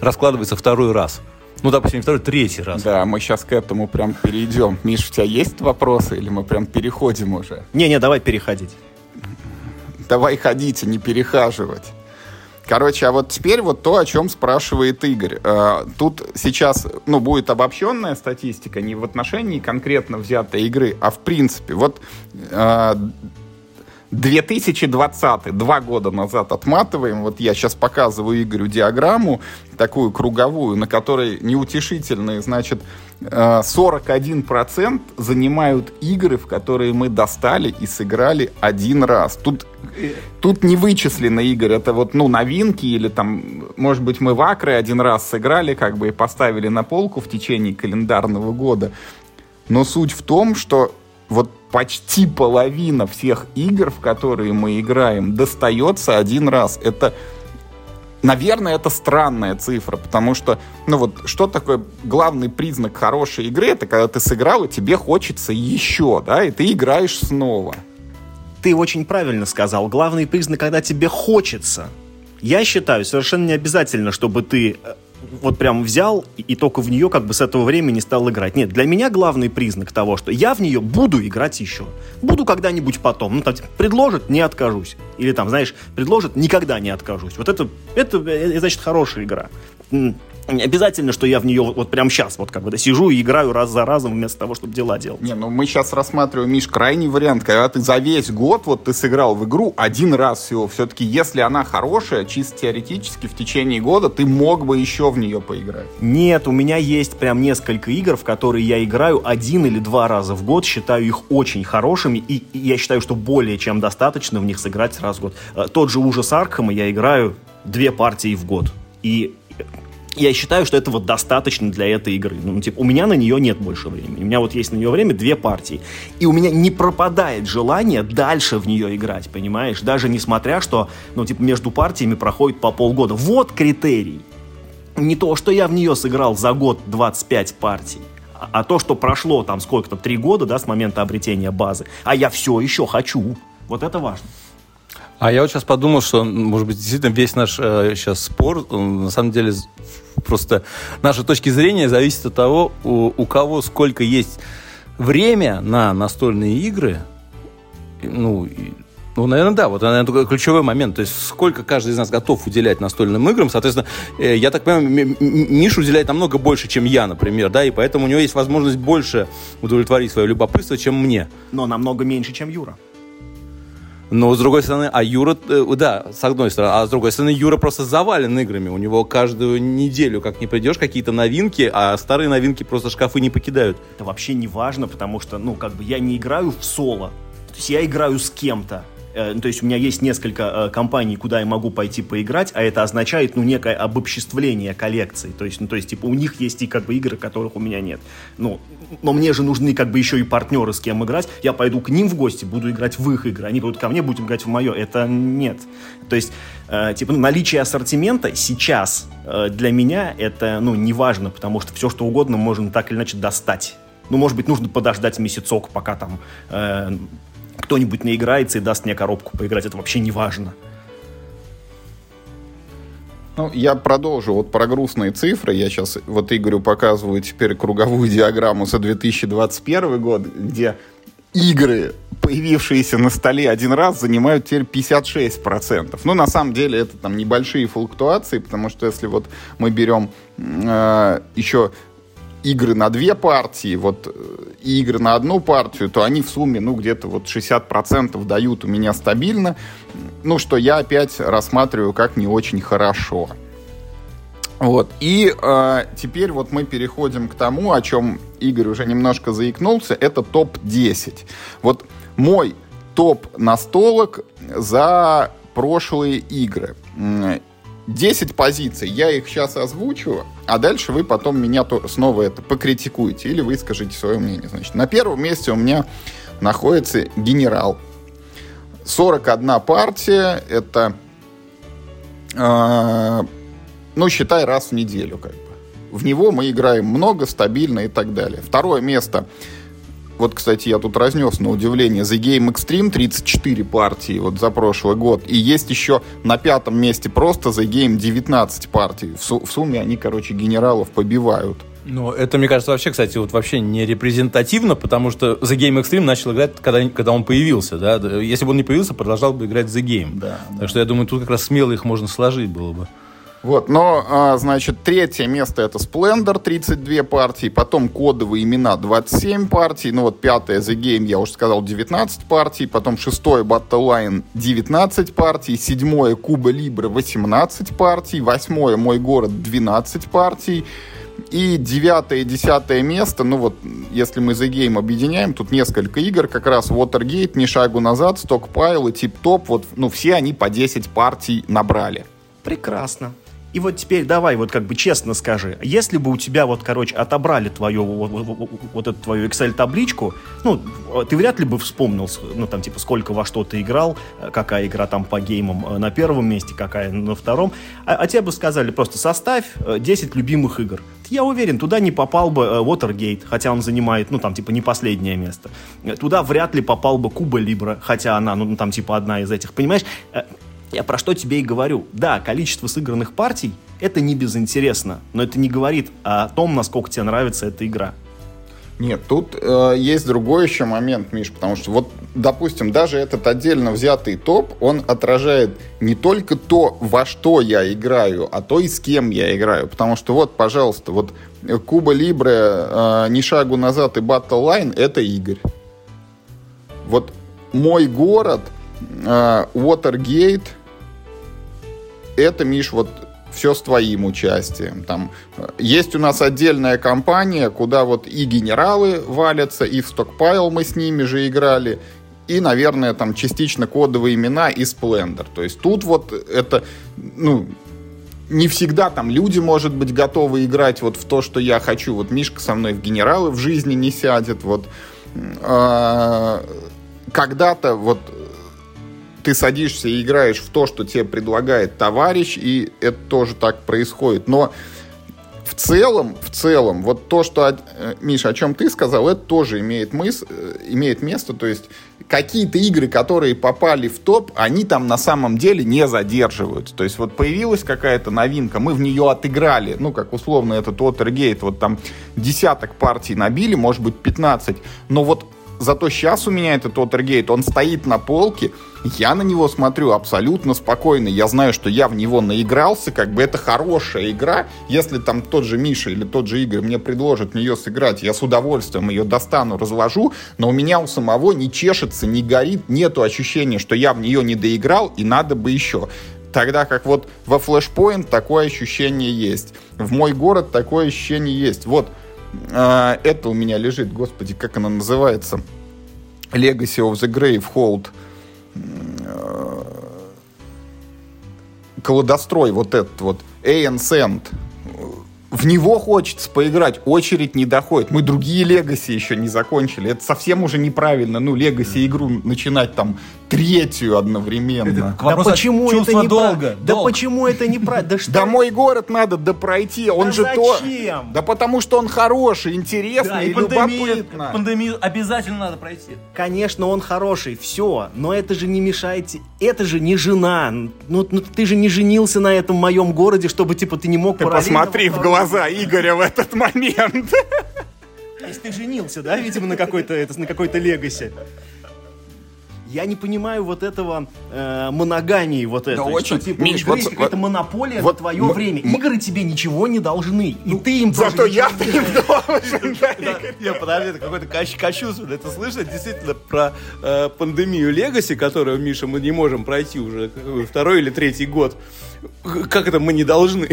раскладывается второй раз? Ну, допустим, второй, третий раз. Да, мы сейчас к этому прям перейдем. Миш, у тебя есть вопросы или мы прям переходим уже? Не-не, давай переходить. Давай ходите, не перехаживать. Короче, а вот теперь вот то, о чем спрашивает Игорь. Э, тут сейчас, ну, будет обобщенная статистика не в отношении конкретно взятой игры, а в принципе. Вот 2020, э, два года назад отматываем. Вот я сейчас показываю Игорю диаграмму, такую круговую, на которой неутешительные, значит, 41% э, занимают игры, в которые мы достали и сыграли один раз. Тут, тут не вычислены игры. Это вот, ну, новинки или там, может быть, мы в Акры один раз сыграли, как бы и поставили на полку в течение календарного года. Но суть в том, что вот почти половина всех игр, в которые мы играем, достается один раз. Это Наверное, это странная цифра, потому что, ну вот, что такое главный признак хорошей игры? Это когда ты сыграл, и тебе хочется еще, да, и ты играешь снова. Ты очень правильно сказал. Главный признак, когда тебе хочется. Я считаю, совершенно не обязательно, чтобы ты э, вот прям взял и, и только в нее как бы с этого времени стал играть. Нет, для меня главный признак того, что я в нее буду играть еще. Буду когда-нибудь потом. Ну, там, предложат, не откажусь. Или там, знаешь, предложат, никогда не откажусь. Вот это, это, это значит, хорошая игра не обязательно, что я в нее вот, прямо сейчас вот как бы да, сижу и играю раз за разом вместо того, чтобы дела делать. Не, ну мы сейчас рассматриваем, Миш, крайний вариант, когда ты за весь год вот ты сыграл в игру один раз всего. Все-таки, если она хорошая, чисто теоретически в течение года ты мог бы еще в нее поиграть. Нет, у меня есть прям несколько игр, в которые я играю один или два раза в год, считаю их очень хорошими, и, и я считаю, что более чем достаточно в них сыграть раз в год. Э, тот же ужас Аркхема я играю две партии в год. И я считаю, что этого достаточно для этой игры. Ну, типа, у меня на нее нет больше времени. У меня вот есть на нее время две партии. И у меня не пропадает желание дальше в нее играть, понимаешь? Даже несмотря, что, ну, типа, между партиями проходит по полгода. Вот критерий. Не то, что я в нее сыграл за год 25 партий, а, а то, что прошло там сколько-то, три года, да, с момента обретения базы, а я все еще хочу. Вот это важно. А я вот сейчас подумал, что, может быть, действительно весь наш э, сейчас спор, на самом деле, просто наши точки зрения зависит от того, у, у кого сколько есть время на настольные игры. Ну, ну, наверное, да. Вот, наверное, ключевой момент. То есть, сколько каждый из нас готов уделять настольным играм. Соответственно, э, я так понимаю, Миш уделяет намного больше, чем я, например, да, и поэтому у него есть возможность больше удовлетворить свое любопытство, чем мне. Но намного меньше, чем Юра. Но с другой стороны, а Юра, э, да, с одной стороны, а с другой стороны, Юра просто завален играми. У него каждую неделю, как не придешь, какие-то новинки, а старые новинки просто шкафы не покидают. Это вообще не важно, потому что, ну, как бы я не играю в соло. То есть я играю с кем-то. Э, то есть у меня есть несколько э, компаний, куда я могу пойти поиграть, а это означает, ну, некое обобществление коллекции. То есть, ну, то есть, типа, у них есть и как бы игры, которых у меня нет. Ну, но мне же нужны как бы еще и партнеры, с кем играть. Я пойду к ним в гости, буду играть в их игры. Они будут ко мне, будем играть в мое. Это нет. То есть, э, типа, ну, наличие ассортимента сейчас э, для меня это, ну, не важно, потому что все, что угодно можно так или иначе достать. Ну, может быть, нужно подождать месяцок, пока там э, кто-нибудь наиграется и даст мне коробку поиграть. Это вообще не важно. Ну, я продолжу вот про грустные цифры. Я сейчас вот Игорю показываю теперь круговую диаграмму за 2021 год, где игры, появившиеся на столе один раз, занимают теперь 56%. Ну, на самом деле, это там небольшие флуктуации, потому что если вот мы берем э, еще игры на две партии, вот э, и игры на одну партию, то они в сумме, ну, где-то вот 60% дают у меня стабильно, ну, что я опять рассматриваю как не очень хорошо. Вот. И э, теперь вот мы переходим к тому, о чем Игорь уже немножко заикнулся, это топ-10. Вот мой топ настолок за прошлые игры. 10 позиций, я их сейчас озвучу, а дальше вы потом меня снова это покритикуете или выскажите свое мнение. Значит, на первом месте у меня находится генерал. 41 партия, это, э, ну, считай, раз в неделю как бы. В него мы играем много, стабильно и так далее. Второе место вот, кстати, я тут разнес на удивление The Game Extreme 34 партии вот за прошлый год. И есть еще на пятом месте просто The Game 19 партий. В, су- в сумме они, короче, генералов побивают. Ну, это, мне кажется, вообще, кстати, вот вообще не репрезентативно, потому что The Game Extreme начал играть, когда, когда он появился, да. Если бы он не появился, продолжал бы играть The Game. Да, так да. что я думаю, тут как раз смело их можно сложить было бы. Вот, но, а, значит, третье место это Splendor, 32 партии, потом кодовые имена 27 партий, ну вот пятое The Game, я уже сказал, 19 партий, потом шестое Battle Line 19 партий, седьмое Куба Либре 18 партий, восьмое Мой город 12 партий, и девятое и десятое место, ну вот, если мы The Game объединяем, тут несколько игр, как раз Watergate, Ни шагу назад, Stockpile и Tip Top, вот, ну, все они по 10 партий набрали. Прекрасно. И вот теперь давай, вот как бы честно скажи, если бы у тебя вот, короче, отобрали твою вот, вот, вот эту твою Excel-табличку, ну, ты вряд ли бы вспомнил, ну, там, типа, сколько во что ты играл, какая игра там по геймам на первом месте, какая на втором, а, а тебе бы сказали просто составь 10 любимых игр. Я уверен, туда не попал бы Watergate, хотя он занимает, ну, там, типа, не последнее место. Туда вряд ли попал бы Куба Либра, хотя она, ну, там, типа, одна из этих, понимаешь? Я про что тебе и говорю. Да, количество сыгранных партий — это не безинтересно, но это не говорит о том, насколько тебе нравится эта игра. Нет, тут э, есть другой еще момент, Миш, потому что вот, допустим, даже этот отдельно взятый топ, он отражает не только то, во что я играю, а то и с кем я играю. Потому что вот, пожалуйста, вот Куба Либре, э, Ни шагу назад и Battle Line — это Игорь. Вот мой город, э, Watergate — это, Миш, вот все с твоим участием. Там есть у нас отдельная компания, куда вот и генералы валятся, и в стокпайл мы с ними же играли, и, наверное, там частично кодовые имена и Splendor. То есть тут вот это, ну, не всегда там люди, может быть, готовы играть вот в то, что я хочу. Вот Мишка со мной в генералы в жизни не сядет. Вот а, когда-то вот ты садишься и играешь в то, что тебе предлагает товарищ, и это тоже так происходит. Но в целом, в целом, вот то, что, э, Миша, о чем ты сказал, это тоже имеет, мыс, э, имеет место. То есть какие-то игры, которые попали в топ, они там на самом деле не задерживаются. То есть вот появилась какая-то новинка, мы в нее отыграли, ну, как условно этот Watergate, вот там десяток партий набили, может быть, 15, но вот Зато сейчас у меня этот Watergate, он стоит на полке, я на него смотрю абсолютно спокойно. Я знаю, что я в него наигрался, как бы это хорошая игра. Если там тот же Миша или тот же Игорь мне предложат в нее сыграть, я с удовольствием ее достану, разложу, но у меня у самого не чешется, не горит, нету ощущения, что я в нее не доиграл и надо бы еще. Тогда как вот во Flashpoint такое ощущение есть. В мой город такое ощущение есть. Вот а, это у меня лежит, господи, как она называется? Legacy of the Grave Hold. Колодострой вот этот вот. Ancient. В в него хочется поиграть, очередь не доходит. Мы другие Легаси еще не закончили. Это совсем уже неправильно. Ну, Легаси игру начинать там третью одновременно. Да почему это не долго? Да почему это не правильно? Да мой город надо допройти. Он же то. Да потому что он хороший, интересный и любопытно. Пандемию обязательно надо пройти. Конечно, он хороший, все. Но это же не мешает. Это же не жена. Ну, ну ты же не женился на этом моем городе, чтобы типа ты не мог Ты посмотри в глаза Игоря в этот момент. То есть ты женился, да, видимо, на какой-то это, на какой-то легасе. Я не понимаю вот этого э, моногамии вот этого. Да очень. Что, типа, Миш, вот, какая-то вот, монополия вот, на твое м- время. М- Игры тебе ничего не должны. И ну, ты им Зато я ты им должен. Не, подожди, это какой-то кощунство. Это слышно действительно про э, пандемию Легаси, которую, Миша, мы не можем пройти уже второй или третий год как это мы не должны?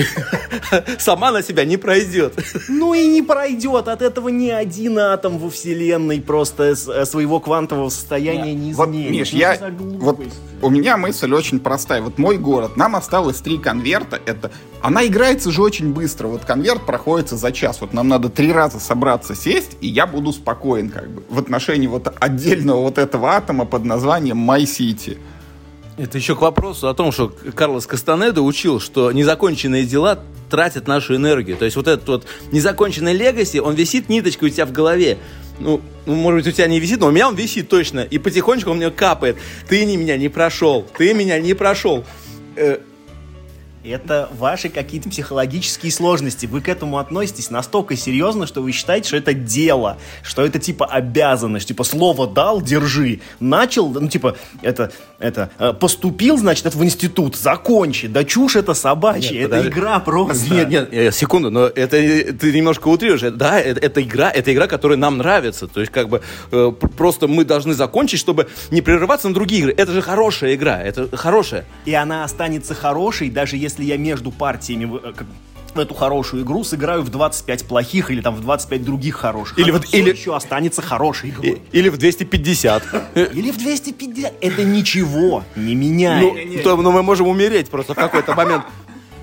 Сама на себя не пройдет. Ну и не пройдет. От этого ни один атом во Вселенной просто э, своего квантового состояния не изменит. Вот, Миш, я, вот у меня мысль очень простая. Вот мой город, нам осталось три конверта. Это, она играется же очень быстро. Вот конверт проходится за час. Вот нам надо три раза собраться, сесть, и я буду спокоен как бы в отношении вот отдельного вот этого атома под названием My City. Это еще к вопросу о том, что Карлос Кастанеда учил, что незаконченные дела тратят нашу энергию. То есть вот этот вот незаконченный легаси, он висит ниточкой у тебя в голове. Ну, ну, может быть, у тебя не висит, но у меня он висит точно. И потихонечку он мне капает. Ты не меня не прошел, ты меня не прошел. Э, это ваши какие-то психологические сложности. Вы к этому относитесь настолько серьезно, что вы считаете, что это дело, что это типа обязанность, типа слово дал, держи. Начал, ну типа это, это э, поступил, значит, это в институт, закончи. Да чушь это собачья, нет, это подожди. игра просто. Нет, нет, нет, секунду, но это ты немножко утрируешь. Да, это, это игра, это игра, которая нам нравится. То есть как бы э, просто мы должны закончить, чтобы не прерываться на другие игры. Это же хорошая игра, это хорошая. И она останется хорошей, даже если если я между партиями в э, эту хорошую игру сыграю в 25 плохих или там в 25 других хороших. Или, вот, или еще останется хорошей игрой. Или в 250. Или в 250. Это ничего не меняет. Ну, то, ну мы можем умереть просто в какой-то момент.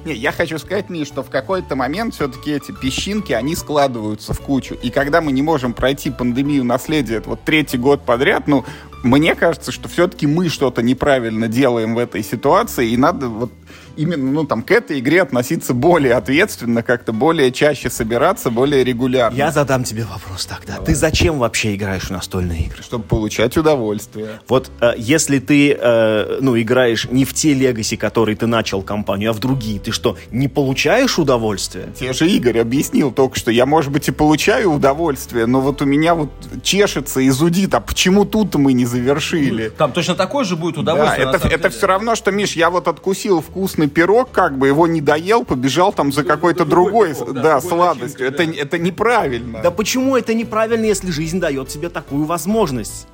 Не, я хочу сказать, Миш, что в какой-то момент все-таки эти песчинки, они складываются в кучу. И когда мы не можем пройти пандемию наследия вот третий год подряд, ну, мне кажется, что все-таки мы что-то неправильно делаем в этой ситуации, и надо вот именно, ну, там, к этой игре относиться более ответственно, как-то более чаще собираться, более регулярно. Я задам тебе вопрос тогда. Давай. Ты зачем вообще играешь в настольные игры? Чтобы получать удовольствие. Вот э, если ты, э, ну, играешь не в те легаси, которые ты начал компанию, а в другие, ты что, не получаешь удовольствие? Те же Игорь объяснил только что, я, может быть, и получаю удовольствие, но вот у меня вот чешется и зудит, а почему тут мы не завершили? Там точно такое же будет удовольствие. Да, это, это все равно, что, Миш, я вот откусил вкусный вкусный пирог, как бы его не доел, побежал там за какой-то другой, пирог, да, да сладостью. Начинкой, это, да. это неправильно. Да почему это неправильно, если жизнь дает тебе такую возможность?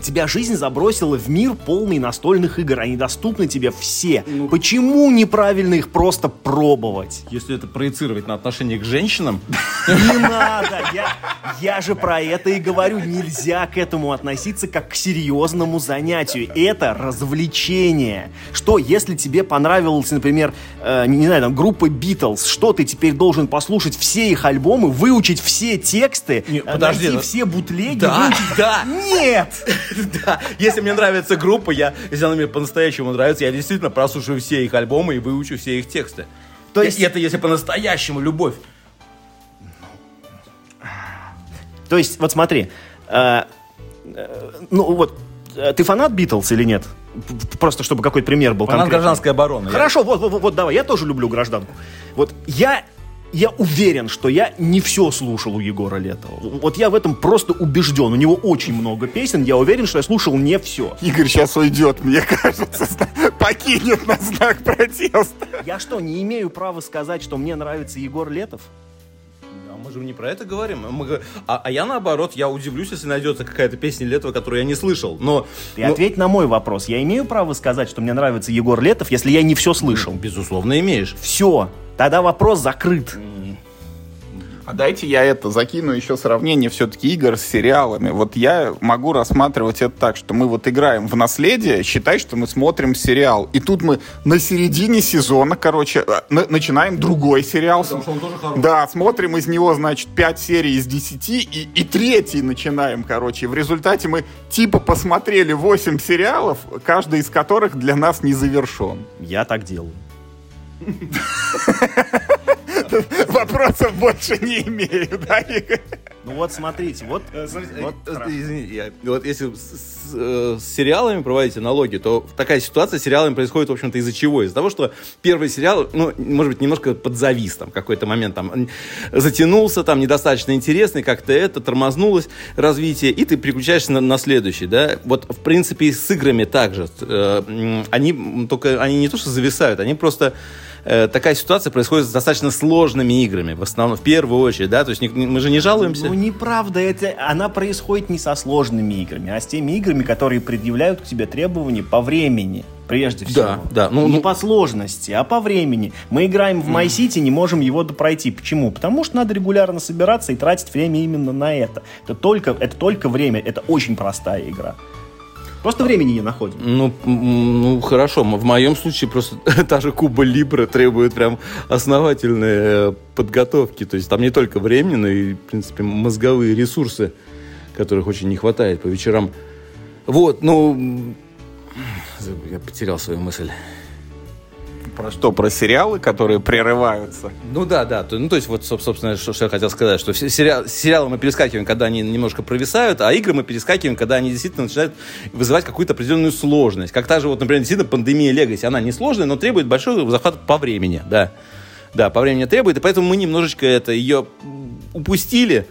Тебя жизнь забросила в мир полный настольных игр, они доступны тебе все. Ну, Почему неправильно их просто пробовать? Если это проецировать на отношение к женщинам... Не надо! Я, я же про это и говорю. Нельзя к этому относиться как к серьезному занятию. Это развлечение. Что, если тебе понравилась, например, э, не знаю, там, группа Битлз, что ты теперь должен послушать все их альбомы, выучить все тексты, не, подожди, найти все бутлеги, да, выучить... Да, Нет! Да, если мне нравится группа, я, если она мне по-настоящему нравится, я действительно прослушаю все их альбомы и выучу все их тексты. То есть... Это если по-настоящему любовь. То есть, вот смотри, э, э, ну вот, э, ты фанат Битлз или нет? Просто чтобы какой-то пример был. Фанат гражданской обороны. Хорошо, я... вот, вот, вот, давай, я тоже люблю гражданку. Вот я я уверен, что я не все слушал у Егора Летова. Вот я в этом просто убежден. У него очень много песен, я уверен, что я слушал не все. Игорь сейчас уйдет, мне кажется, покинет на знак протеста. Я что, не имею права сказать, что мне нравится Егор Летов? Мы же не про это говорим. Мы... А, а я наоборот, я удивлюсь, если найдется какая-то песня Летова, которую я не слышал. Но, Ты но... ответь на мой вопрос. Я имею право сказать, что мне нравится Егор Летов, если я не все слышал? Безусловно, имеешь. Все. Тогда вопрос закрыт. А дайте я это закину еще сравнение все-таки игр с сериалами. Вот я могу рассматривать это так, что мы вот играем в наследие, считай, что мы смотрим сериал. И тут мы на середине сезона, короче, э, на- начинаем другой сериал. Да, смотрим из него, значит, 5 серий из 10 и, и третий начинаем, короче. В результате мы типа посмотрели 8 сериалов, каждый из которых для нас не завершен. Я так делаю. Вопросов больше не имею, да, Игорь? Ну вот смотрите, вот, вот Вот, э, извини, я- вот если с, с, э, с сериалами проводить аналогии, то такая ситуация с сериалами происходит, в общем-то, из-за чего? Из-за того, что первый сериал, ну, может быть, немножко подзавис там какой-то момент, там, затянулся, там, недостаточно интересный, как-то это, тормознулось развитие, и ты переключаешься на, на следующий, да? Вот, в принципе, и с играми также. Э, они только, они не то, что зависают, они просто э, такая ситуация происходит с достаточно сложными играми, в основном, в первую очередь, да, то есть мы же не жалуемся. Ну, неправда, это, она происходит не со сложными играми, а с теми играми, которые предъявляют к тебе требования по времени. Прежде всего. Да, да, ну, не ну- по сложности, а по времени. Мы играем в My City, не можем его пройти. Почему? Потому что надо регулярно собираться и тратить время именно на это. Это только, это только время, это очень простая игра. Просто времени не находим. Ну, ну хорошо, в моем случае просто та же Куба Либра требует прям основательной э, подготовки. То есть там не только времени, но и, в принципе, мозговые ресурсы, которых очень не хватает по вечерам. Вот, ну... Я потерял свою мысль. Про что? Про сериалы, которые прерываются? Ну да, да. Ну, то есть, вот, соб- собственно, что, что я хотел сказать, что сериал- сериалы мы перескакиваем, когда они немножко провисают, а игры мы перескакиваем, когда они действительно начинают вызывать какую-то определенную сложность. Как та же, вот, например, действительно пандемия Legacy. Она не сложная, но требует большого захвата по времени, да. Да, по времени требует, и поэтому мы немножечко это ее упустили,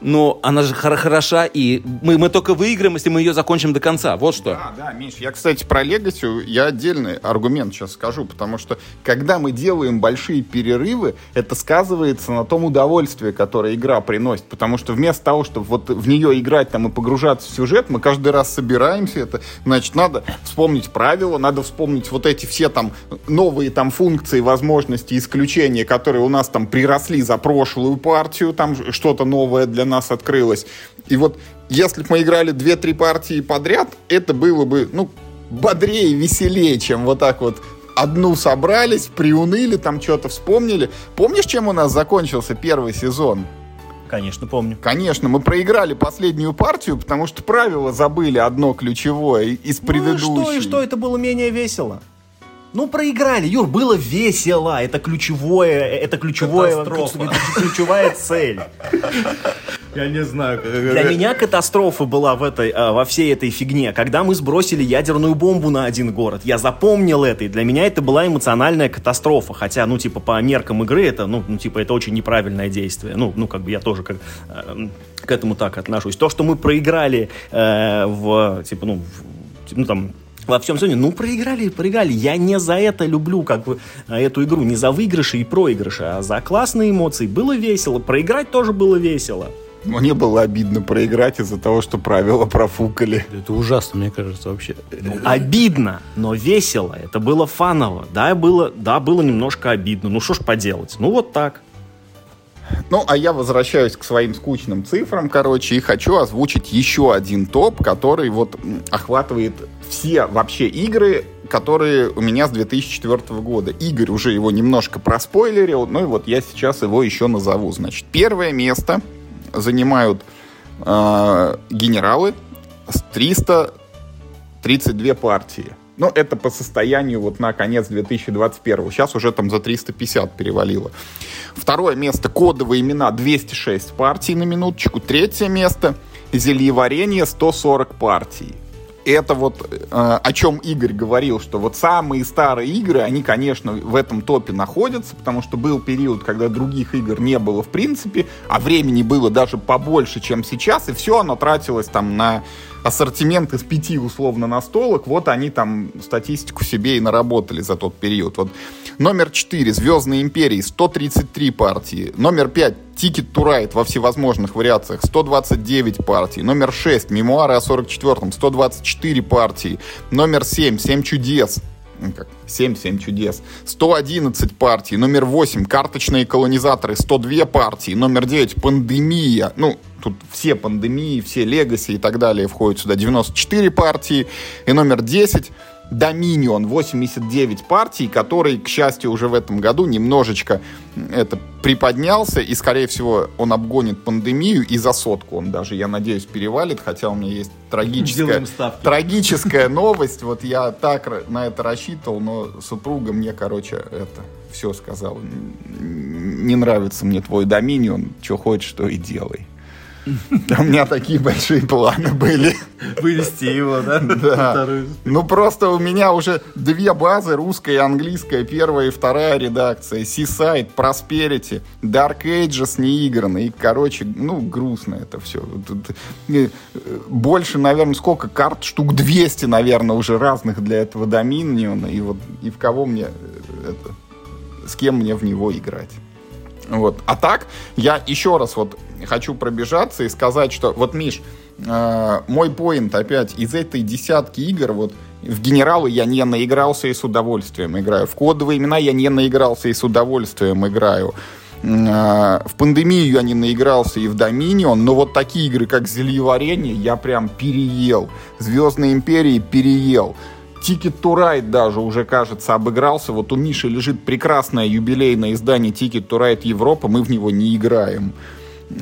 но она же хор- хороша, и мы, мы только выиграем, если мы ее закончим до конца. Вот что. Да, да, Миш, я, кстати, про Legacy я отдельный аргумент сейчас скажу, потому что когда мы делаем большие перерывы, это сказывается на том удовольствии, которое игра приносит, потому что вместо того, чтобы вот в нее играть там и погружаться в сюжет, мы каждый раз собираемся, это, значит, надо вспомнить правила, надо вспомнить вот эти все там новые там функции, возможности, исключения, которые у нас там приросли за прошлую партию, там что-то новое для нас открылось. И вот если бы мы играли 2-3 партии подряд, это было бы, ну, бодрее, веселее, чем вот так вот одну собрались, приуныли, там что-то вспомнили. Помнишь, чем у нас закончился первый сезон? Конечно, помню. Конечно, мы проиграли последнюю партию, потому что правила забыли одно ключевое из предыдущей. Ну и что, и что, это было менее весело? Ну, проиграли, Юр, было весело. Это ключевое, это ключевое, Катастрофа. ключевая цель. Я не знаю. Для меня катастрофа была в этой, а, во всей этой фигне. Когда мы сбросили ядерную бомбу на один город, я запомнил это, и для меня это была эмоциональная катастрофа. Хотя, ну, типа, по меркам игры это, ну, ну типа, это очень неправильное действие. Ну, ну как бы я тоже как, э, к этому так отношусь. То, что мы проиграли э, в, типа, ну, в- ну, там, во всем сезоне, ну, проиграли, и проиграли. Я не за это люблю, как бы, э, эту игру, не за выигрыши и проигрыши, а за классные эмоции. Было весело, проиграть тоже было весело. Мне было обидно проиграть из-за того, что правила профукали. Это ужасно, мне кажется, вообще. Обидно, но весело. Это было фаново. Да, было, да, было немножко обидно. Ну, что ж поделать? Ну, вот так. Ну, а я возвращаюсь к своим скучным цифрам, короче, и хочу озвучить еще один топ, который вот охватывает все вообще игры, которые у меня с 2004 года. Игорь уже его немножко проспойлерил, ну и вот я сейчас его еще назову. Значит, первое место занимают э, генералы с 332 партии. Ну, это по состоянию вот на конец 2021. Сейчас уже там за 350 перевалило. Второе место кодовые имена 206 партий на минуточку. Третье место зельеварение 140 партий. Это вот э, о чем Игорь говорил, что вот самые старые игры, они, конечно, в этом топе находятся, потому что был период, когда других игр не было в принципе, а времени было даже побольше, чем сейчас, и все оно тратилось там на ассортимент из пяти условно настолок, вот они там статистику себе и наработали за тот период. Вот номер 4 Звездные империи 133 партии, номер 5 Ticket to Ride во всевозможных вариациях 129 партий, номер 6 Мемуары о 44-м 124 партии, номер 7 7 чудес как 7, 7 чудес. 111 партий. Номер 8 карточные колонизаторы. 102 партии. Номер 9 пандемия. Ну, тут все пандемии, все легаси и так далее входят сюда. 94 партии. И номер 10 Доминион 89 партий, который, к счастью, уже в этом году немножечко это приподнялся, и, скорее всего, он обгонит пандемию, и за сотку он даже, я надеюсь, перевалит, хотя у меня есть трагическая, трагическая новость, вот я так на это рассчитывал, но супруга мне, короче, это все сказала. Не нравится мне твой Доминион, что хочешь, что и делай. У меня такие большие планы были. Вывести его, да? Да. Ну, просто у меня уже две базы, русская и английская, первая и вторая редакция, Seaside, Prosperity, Dark Ages неигранный. И, короче, ну, грустно это все. Э, больше, наверное, сколько карт? Штук 200, наверное, уже разных для этого Доминиона. И вот, и в кого мне э, это... С кем мне в него играть? Вот. А так, я еще раз вот хочу пробежаться и сказать, что вот, Миш, э, мой поинт опять из этой десятки игр, вот в генералы я не наигрался и с удовольствием играю. В кодовые имена я не наигрался и с удовольствием играю. Э, в пандемию я не наигрался и в Доминион, но вот такие игры, как Зельеварение, я прям переел. Звездные империи переел. Ticket to Ride даже уже, кажется, обыгрался. Вот у Миши лежит прекрасное юбилейное издание Ticket to Ride Европа, мы в него не играем.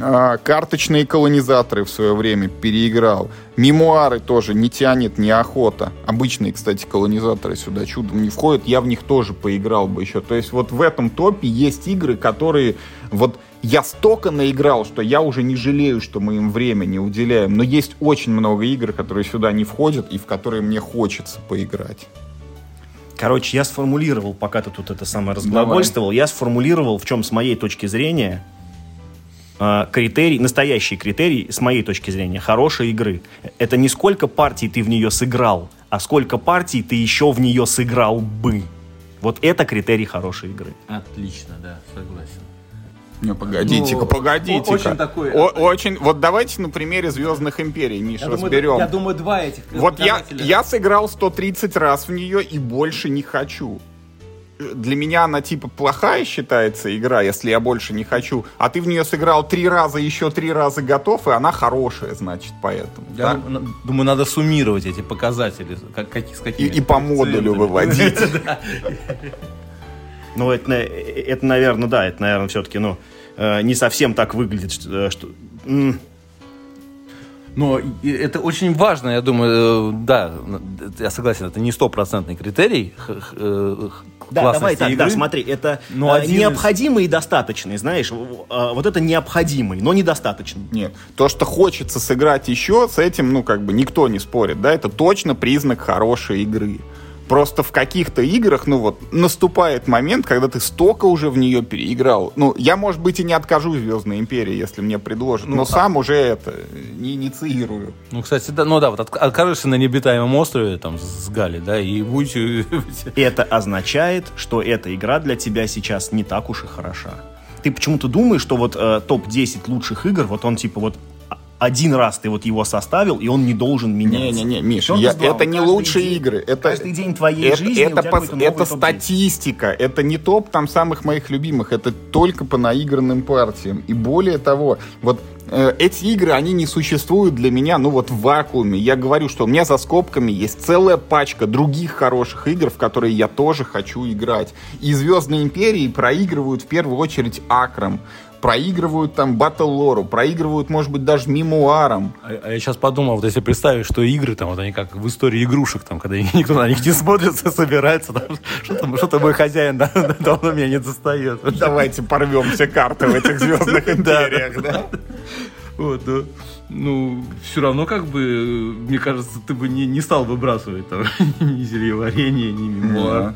А, карточные колонизаторы в свое время переиграл. Мемуары тоже не тянет неохота. Обычные, кстати, колонизаторы сюда чудом не входят. Я в них тоже поиграл бы еще. То есть вот в этом топе есть игры, которые вот я столько наиграл, что я уже не жалею, что мы им время не уделяем. Но есть очень много игр, которые сюда не входят и в которые мне хочется поиграть. Короче, я сформулировал, пока ты тут это самое разглагольствовал, я сформулировал, в чем с моей точки зрения а, критерий, настоящий критерий, с моей точки зрения, хорошей игры. Это не сколько партий ты в нее сыграл, а сколько партий ты еще в нее сыграл бы. Вот это критерий хорошей игры. Отлично, да, согласен. Не, погодите-ка, ну, погодите-ка. Очень такой... О, очень, вот давайте на примере Звездных Империй, Миша, я разберем. Думаю, я думаю, два этих Вот я, я сыграл 130 раз в нее и больше не хочу. Для меня она типа плохая считается игра, если я больше не хочу. А ты в нее сыграл три раза, еще три раза готов, и она хорошая, значит, поэтому. Я да? думаю, надо суммировать эти показатели. Как, как, с какими и, и по модулю выводить. Ну, это, это, наверное, да, это, наверное, все-таки, ну, э, не совсем так выглядит, что... что но это очень важно, я думаю, э, да, я согласен, это не стопроцентный критерий э, да, давай так, игры, да, смотри, это но необходимый из... и достаточный, знаешь, вот это необходимый, но недостаточный. Нет, то, что хочется сыграть еще, с этим, ну, как бы никто не спорит, да, это точно признак хорошей игры. Просто в каких-то играх, ну вот, наступает момент, когда ты столько уже в нее переиграл. Ну, я, может быть, и не откажусь Звездной Империи, если мне предложат, ну, но а... сам уже это не инициирую. Ну, кстати, да, ну да, вот откажешься на необитаемом острове, там, с Гали, да, и будь... Это означает, что эта игра для тебя сейчас не так уж и хороша. Ты почему-то думаешь, что вот э, топ-10 лучших игр, вот он типа вот один раз ты вот его составил, и он не должен меняться. Не-не-не, Миш, я, это не лучшие день, игры. Это, каждый день твоей это, жизни это, пос, это статистика, это не топ там самых моих любимых, это только по наигранным партиям. И более того, вот э, эти игры, они не существуют для меня, ну вот в вакууме. Я говорю, что у меня за скобками есть целая пачка других хороших игр, в которые я тоже хочу играть. И Звездные Империи проигрывают в первую очередь Акрам проигрывают там батл лору, проигрывают, может быть, даже мемуарам. А, а я сейчас подумал, вот если представить, что игры там, вот они как в истории игрушек, там, когда никто на них не смотрит, собирается, там, что-то, что-то мой хозяин да, давно меня не достает. Давайте порвем все карты в этих звездных империях, да? Вот, да. Ну, все равно, как бы, мне кажется, ты бы не, не стал выбрасывать там ни зельеварение, ни мемуар.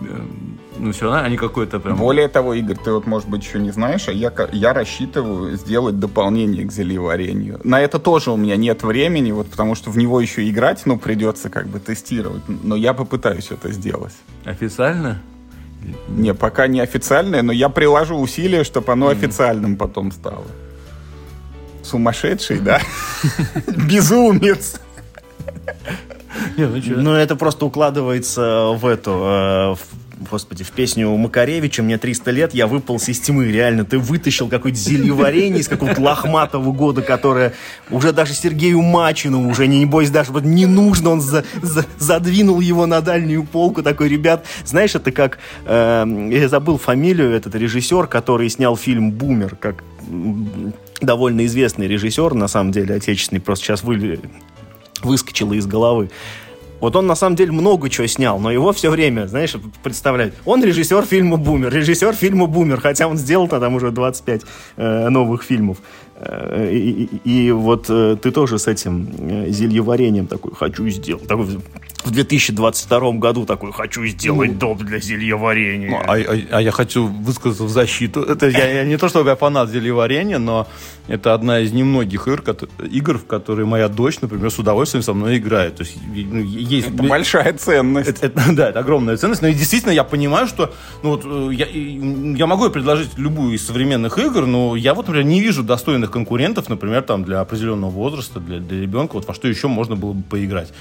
Эм, ну, все равно они какой-то прям... Более того, Игорь, ты вот, может быть, еще не знаешь, а я, я рассчитываю сделать дополнение к зельеварению. На это тоже у меня нет времени, вот потому что в него еще играть, ну, придется как бы тестировать. Но я попытаюсь это сделать. Официально? Не, пока не официальное, но я приложу усилия, чтобы оно mm. официальным потом стало. Сумасшедший, да? Безумец. Ну, это просто укладывается в эту, э, в господи, в песню Макаревича «Мне 300 лет, я выполз из тьмы». Реально, ты вытащил какое-то зельеварение из какого-то лохматого года, которое уже даже Сергею Мачину уже, не, бойся, даже вот не нужно, он за, за, задвинул его на дальнюю полку. Такой, ребят, знаешь, это как, э, я забыл фамилию, этот режиссер, который снял фильм «Бумер», как довольно известный режиссер, на самом деле, отечественный, просто сейчас вы, выскочило из головы. Вот он на самом деле много чего снял, но его все время, знаешь, представляют. Он режиссер фильма «Бумер», режиссер фильма «Бумер», хотя он сделал там уже 25 э, новых фильмов. Э, и, и, и вот э, ты тоже с этим э, зельеварением такой «хочу сделать». Такой, в 2022 году такой «хочу сделать ну, дом для зельеварения». Ну, а, а, а я хочу высказаться в защиту. Это я, я не то, чтобы я фанат зельеварения, но это одна из немногих игр, игр, в которые моя дочь, например, с удовольствием со мной играет. То есть, ну, есть... Это большая ценность. Это, это, да, это огромная ценность. Но и действительно я понимаю, что ну, вот, э, я, я могу предложить любую из современных игр, но я вот, например, не вижу достойных конкурентов, например, там, для определенного возраста, для, для ребенка, вот во что еще можно было бы поиграть.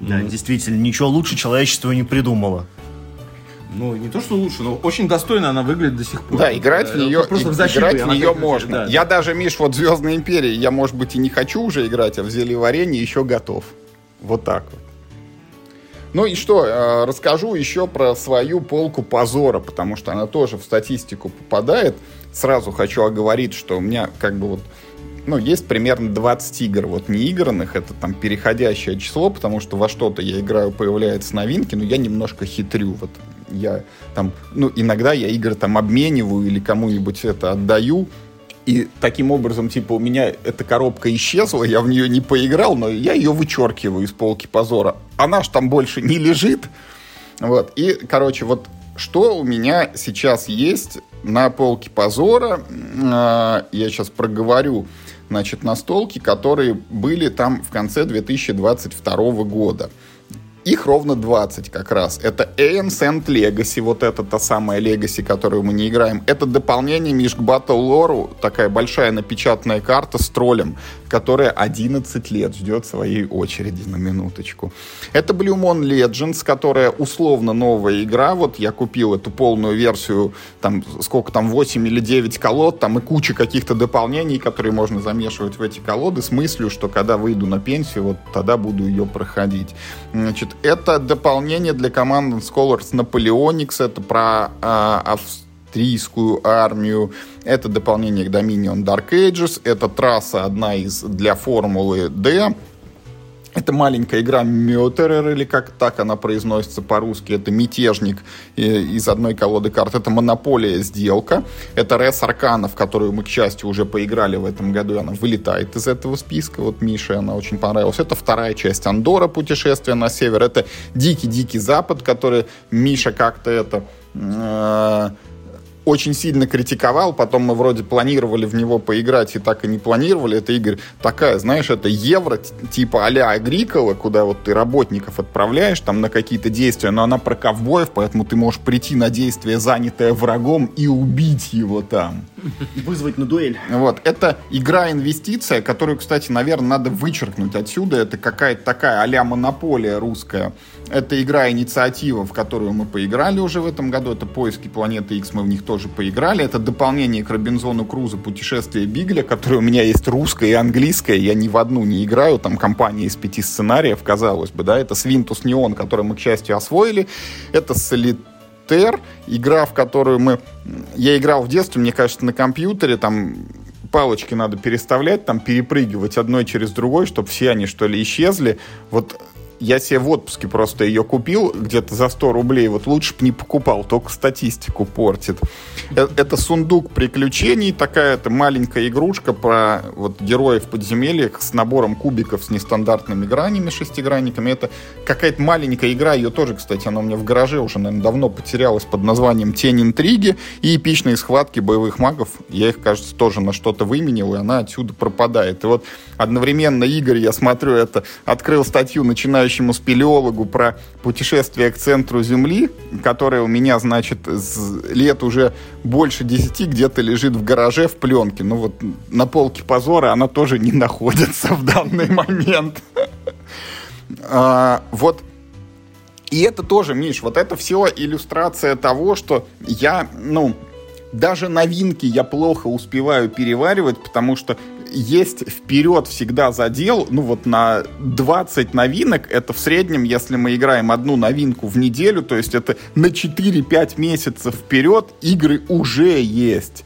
Да, mm. действительно, ничего лучше человечество не придумало. Ну, не то, что лучше, но очень достойно она выглядит до сих пор. Да, играть в нее, просто в защиту, играть в нее можно. Да, я да. даже, Миш, вот Звездной империи, я, может быть, и не хочу уже играть, а в зельеварении еще готов. Вот так вот. Ну и что, э, расскажу еще про свою полку позора, потому что она тоже в статистику попадает. Сразу хочу оговорить, что у меня как бы вот ну, есть примерно 20 игр, вот не игранных, это там переходящее число, потому что во что-то я играю, появляются новинки, но я немножко хитрю, вот я там, ну, иногда я игры там обмениваю или кому-нибудь это отдаю, и таким образом, типа, у меня эта коробка исчезла, я в нее не поиграл, но я ее вычеркиваю из полки позора. Она ж там больше не лежит. Вот. И, короче, вот что у меня сейчас есть на полке позора, а, я сейчас проговорю значит, настолки, которые были там в конце 2022 года. Их ровно 20 как раз. Это Ancient Legacy, вот это та самая Legacy, которую мы не играем. Это дополнение Миш к Battle Lore, такая большая напечатанная карта с троллем, которая 11 лет ждет своей очереди на минуточку. Это Blue Moon Legends, которая условно новая игра. Вот я купил эту полную версию, там сколько там, 8 или 9 колод, там и куча каких-то дополнений, которые можно замешивать в эти колоды с мыслью, что когда выйду на пенсию, вот тогда буду ее проходить. Значит, это дополнение для команды Scholars Napoleonics, это про э, австрийскую армию, это дополнение к Dominion Dark Ages, это трасса одна из для формулы D, это маленькая игра Мётерер, или как так она произносится по-русски. Это мятежник э, из одной колоды карт. Это монополия сделка. Это Рес Аркана, в которую мы, к счастью, уже поиграли в этом году. Она вылетает из этого списка. Вот Мише она очень понравилась. Это вторая часть Андора, путешествие на север. Это Дикий-Дикий Запад, который Миша как-то это э, очень сильно критиковал, потом мы вроде планировали в него поиграть и так и не планировали. Это, Игорь, такая, знаешь, это евро типа а-ля Агрикола, куда вот ты работников отправляешь там на какие-то действия, но она про ковбоев, поэтому ты можешь прийти на действие, занятое врагом, и убить его там. Вызвать на дуэль. Вот, это игра-инвестиция, которую, кстати, наверное, надо вычеркнуть отсюда. Это какая-то такая а-ля монополия русская это игра-инициатива, в которую мы поиграли уже в этом году. Это поиски планеты X, мы в них тоже поиграли. Это дополнение к Робинзону Круза «Путешествие Бигля», которое у меня есть русское и английское. Я ни в одну не играю. Там компания из пяти сценариев, казалось бы, да. Это Свинтус Неон, который мы, к счастью, освоили. Это Солитер, игра, в которую мы... Я играл в детстве, мне кажется, на компьютере, там палочки надо переставлять, там перепрыгивать одной через другой, чтобы все они, что ли, исчезли. Вот я себе в отпуске просто ее купил где-то за 100 рублей. Вот лучше бы не покупал, только статистику портит. Э, это сундук приключений, такая-то маленькая игрушка про вот героев подземельях с набором кубиков с нестандартными гранями, шестигранниками. Это какая-то маленькая игра, ее тоже, кстати, она у меня в гараже уже, наверное, давно потерялась под названием «Тень интриги» и эпичные схватки боевых магов. Я их, кажется, тоже на что-то выменил, и она отсюда пропадает. И вот одновременно, Игорь, я смотрю, это открыл статью начиная начинающему спелеологу про путешествие к центру Земли, которое у меня, значит, лет уже больше десяти где-то лежит в гараже в пленке. Ну вот на полке позора она тоже не находится в данный момент. А, вот и это тоже, Миш, вот это все иллюстрация того, что я, ну, даже новинки я плохо успеваю переваривать, потому что есть вперед всегда задел, ну вот на 20 новинок, это в среднем, если мы играем одну новинку в неделю, то есть это на 4-5 месяцев вперед игры уже есть.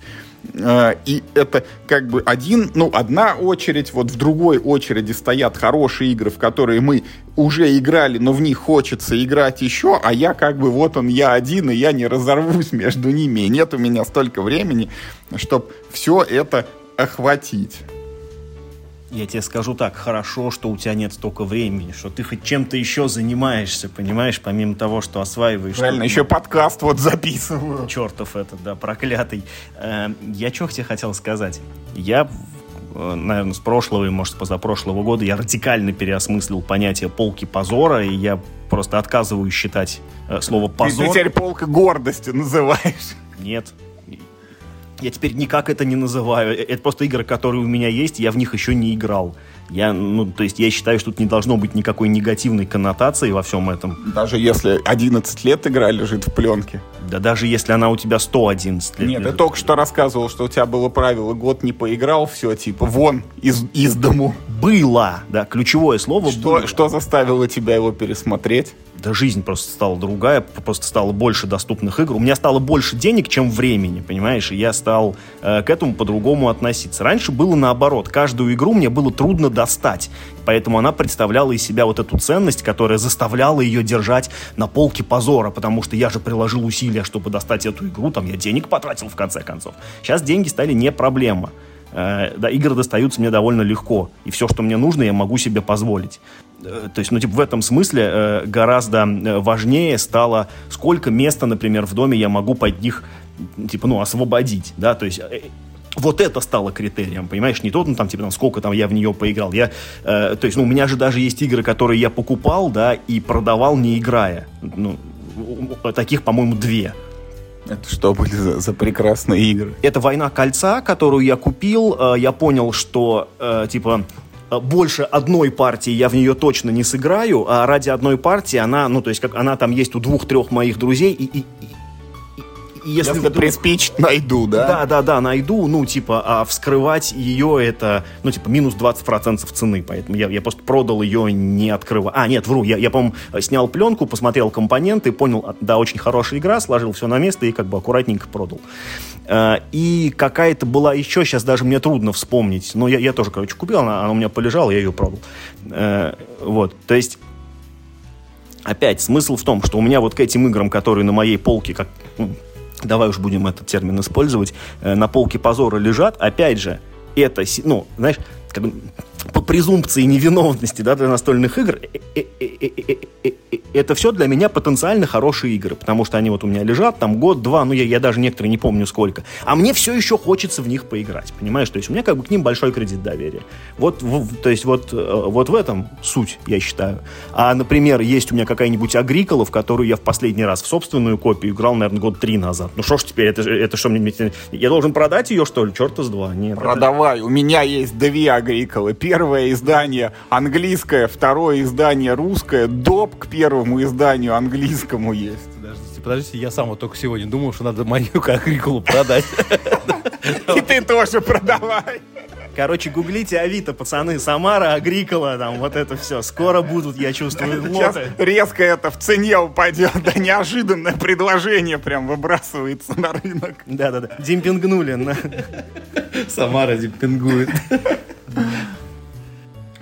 Э, и это как бы один, ну, одна очередь, вот в другой очереди стоят хорошие игры, в которые мы уже играли, но в них хочется играть еще, а я как бы вот он, я один, и я не разорвусь между ними, и нет у меня столько времени, чтобы все это охватить. Я тебе скажу так, хорошо, что у тебя нет столько времени, что ты хоть чем-то еще занимаешься, понимаешь, помимо того, что осваиваешь. Правильно, еще подкаст вот записываю. Чертов этот, да, проклятый. Э, я что тебе хотел сказать? Я э, наверное, с прошлого и, может, с позапрошлого года я радикально переосмыслил понятие полки позора, и я просто отказываюсь считать э, слово позор. Ты теперь полка гордости называешь. Нет, я теперь никак это не называю. Э, это просто игры, которые у меня есть, я в них еще не играл. Я, ну, то есть я считаю, что тут не должно быть никакой негативной коннотации во всем этом. Даже если 11 лет игра лежит в пленке. Да даже если она у тебя 111 лет. Нет, лежит. ты только что рассказывал, что у тебя было правило, год не поиграл, все, типа, вон из, из дому. Было, да, ключевое слово что, было. Что заставило тебя его пересмотреть? да жизнь просто стала другая, просто стало больше доступных игр. У меня стало больше денег, чем времени, понимаешь? И я стал э, к этому по-другому относиться. Раньше было наоборот. Каждую игру мне было трудно достать. Поэтому она представляла из себя вот эту ценность, которая заставляла ее держать на полке позора, потому что я же приложил усилия, чтобы достать эту игру, там я денег потратил в конце концов. Сейчас деньги стали не проблема. Э, да, игры достаются мне довольно легко, и все, что мне нужно, я могу себе позволить. Э, то есть, ну, типа, в этом смысле э, гораздо важнее стало, сколько места, например, в доме я могу под них, типа, ну, освободить, да, то есть вот это стало критерием, понимаешь, не тот, ну, там, типа, там, сколько там я в нее поиграл. Я, э, то есть, ну, у меня же даже есть игры, которые я покупал, да, и продавал, не играя. Ну, таких, по-моему, две. Это что были за, за прекрасные игры? Это «Война кольца», которую я купил. Э, я понял, что, э, типа, э, больше одной партии я в нее точно не сыграю, а ради одной партии она, ну, то есть, как она там есть у двух-трех моих друзей, и, и, если, если приспичит, найду, да? Да, да, да, найду, ну, типа, а вскрывать ее это, ну, типа, минус 20% цены, поэтому я, я просто продал ее не открывая. А, нет, вру, я, я по-моему, снял пленку, посмотрел компоненты, понял, а, да, очень хорошая игра, сложил все на место и как бы аккуратненько продал. А, и какая-то была еще, сейчас даже мне трудно вспомнить, но я, я тоже, короче, купил, она, она у меня полежала, я ее продал. А, вот, то есть опять смысл в том, что у меня вот к этим играм, которые на моей полке, как ну, давай уж будем этот термин использовать, э, на полке позора лежат, опять же, это, ну, знаешь, как бы по презумпции невиновности да, для настольных игр, э, э, это все для меня потенциально хорошие игры, потому что они вот у меня лежат там год-два, ну я, я даже некоторые не помню сколько, а мне все еще хочется в них поиграть, понимаешь, то есть у меня как бы к ним большой кредит доверия. Вот, в, то есть вот, э, вот в этом суть, я считаю. А, например, есть у меня какая-нибудь Агрикола, в которую я в последний раз в собственную копию играл, наверное, год три назад. Ну что ж теперь, это, это что мне, я должен продать ее, что ли? Черта с два. Нет, Продавай, это... у меня есть две Агриколы. Первое издание английское, второе издание русское, доп к первому изданию английскому есть. Подождите, подождите, я сам вот только сегодня думал, что надо мою Агрикулу продать. И ты тоже продавай. Короче, гуглите Авито, пацаны, Самара, Агрикола, там вот это все. Скоро будут, я чувствую, Сейчас резко это в цене упадет, да неожиданное предложение прям выбрасывается на рынок. Да-да-да, демпингнули. На... Самара демпингует.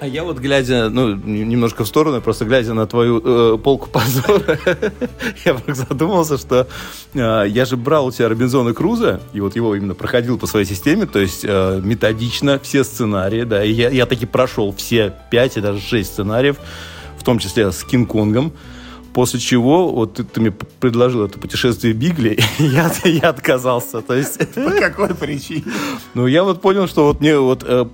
А я вот глядя, ну, немножко в сторону, просто глядя на твою э, полку позора, я вдруг задумался, что э, я же брал у тебя Робинзона Круза, и вот его именно проходил по своей системе, то есть э, методично все сценарии, да, и я, я таки прошел все пять и даже шесть сценариев, в том числе с Кинг-Конгом. После чего вот ты, ты мне предложил это путешествие Бигли, и я, я отказался. То есть... По какой причине? Ну, я вот понял, что вот мне вот э,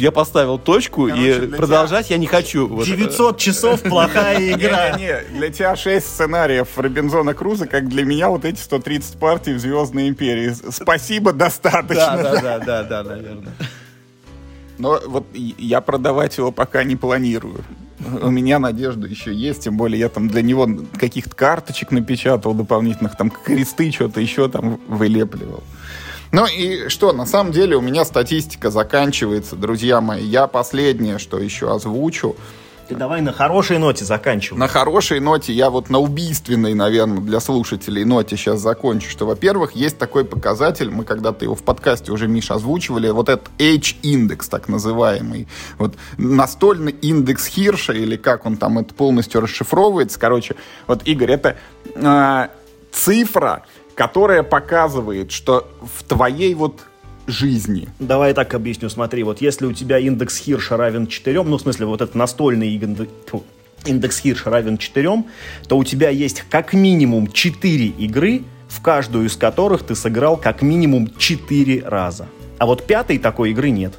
я поставил точку, Короче, и продолжать тебя... я не хочу. 900 часов плохая игра. Не, для тебя 6 сценариев Робинзона Круза, как для меня вот эти 130 партий в Звездной Империи. Спасибо, достаточно. Да, да, да, да, наверное. Но вот я продавать его пока не планирую. у меня надежда еще есть, тем более я там для него каких-то карточек напечатал дополнительных, там кресты, что-то еще там вылепливал. Ну и что, на самом деле у меня статистика заканчивается, друзья мои. Я последнее, что еще озвучу. Ты давай на хорошей ноте заканчивай. На хорошей ноте, я вот на убийственной, наверное, для слушателей ноте сейчас закончу, что, во-первых, есть такой показатель, мы когда-то его в подкасте уже, Миша, озвучивали, вот этот H-индекс, так называемый, вот настольный индекс Хирша, или как он там это полностью расшифровывается, короче, вот, Игорь, это э, цифра, которая показывает, что в твоей вот жизни. Давай так объясню. Смотри, вот если у тебя индекс Хирша равен 4, ну, в смысле, вот этот настольный индекс, индекс Хирша равен 4, то у тебя есть как минимум 4 игры, в каждую из которых ты сыграл как минимум 4 раза. А вот пятой такой игры нет.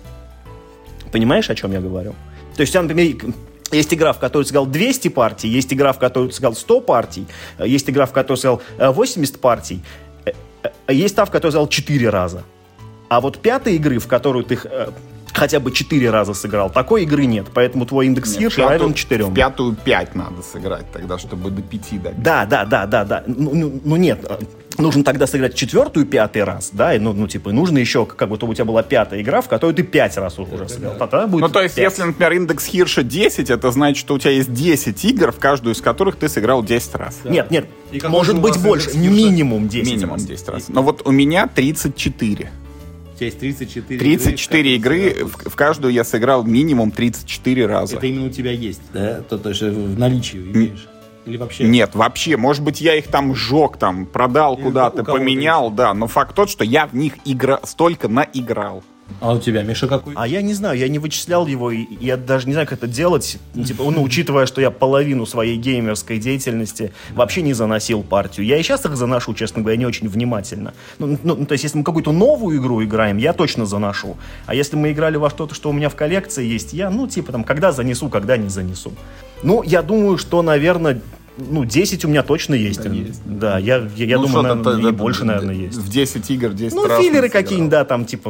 Понимаешь, о чем я говорю? То есть, например, есть игра, в которой ты сыграл 200 партий, есть игра, в которой ты сыграл 100 партий, есть игра, в которой ты сыграл 80 партий, есть та, в которой ты сыграл 4 раза. А вот пятой игры, в которую ты э, хотя бы четыре раза сыграл, такой игры нет. Поэтому твой индекс нет, Хирша равен четырем. В пятую пять надо сыграть тогда, чтобы до пяти дать. Да, да, да, да, да. Ну, ну, ну нет, нужно тогда сыграть четвертую пятый раз, да, и, ну, ну, типа, нужно еще, как будто у тебя была пятая игра, в которой ты пять раз уже это сыграл. Да. Тогда будет ну, то есть, 5. если, например, индекс Хирша 10, это значит, что у тебя есть 10 игр, в каждую из которых ты сыграл 10 раз. Да. Нет, нет, может быть больше, минимум 10 Минимум раз. 10 раз. Но вот у меня 34 тебя есть 34 34 игры, игры в, в каждую я сыграл минимум 34 раза. Это именно у тебя есть, да? То, то есть в наличии имеешь? Или вообще? Нет, вообще. Может быть, я их там сжег, там, продал куда-то, поменял, да. Но факт тот, что я в них игра... столько наиграл. А у тебя, Миша, какой? А я не знаю, я не вычислял его, и я даже не знаю, как это делать. Ну, типа, ну, учитывая, что я половину своей геймерской деятельности вообще не заносил партию. Я и сейчас их заношу, честно говоря, не очень внимательно. Ну, ну, то есть, если мы какую-то новую игру играем, я точно заношу. А если мы играли во что-то, что у меня в коллекции есть, я, ну, типа, там, когда занесу, когда не занесу. Ну, я думаю, что, наверное, ну, 10 у меня точно есть. Да, есть. да я, я, я ну, думаю, наверное, и больше, наверное, есть. В 10 игр 10 ну, раз. Ну, филлеры какие-нибудь, да, там, типа,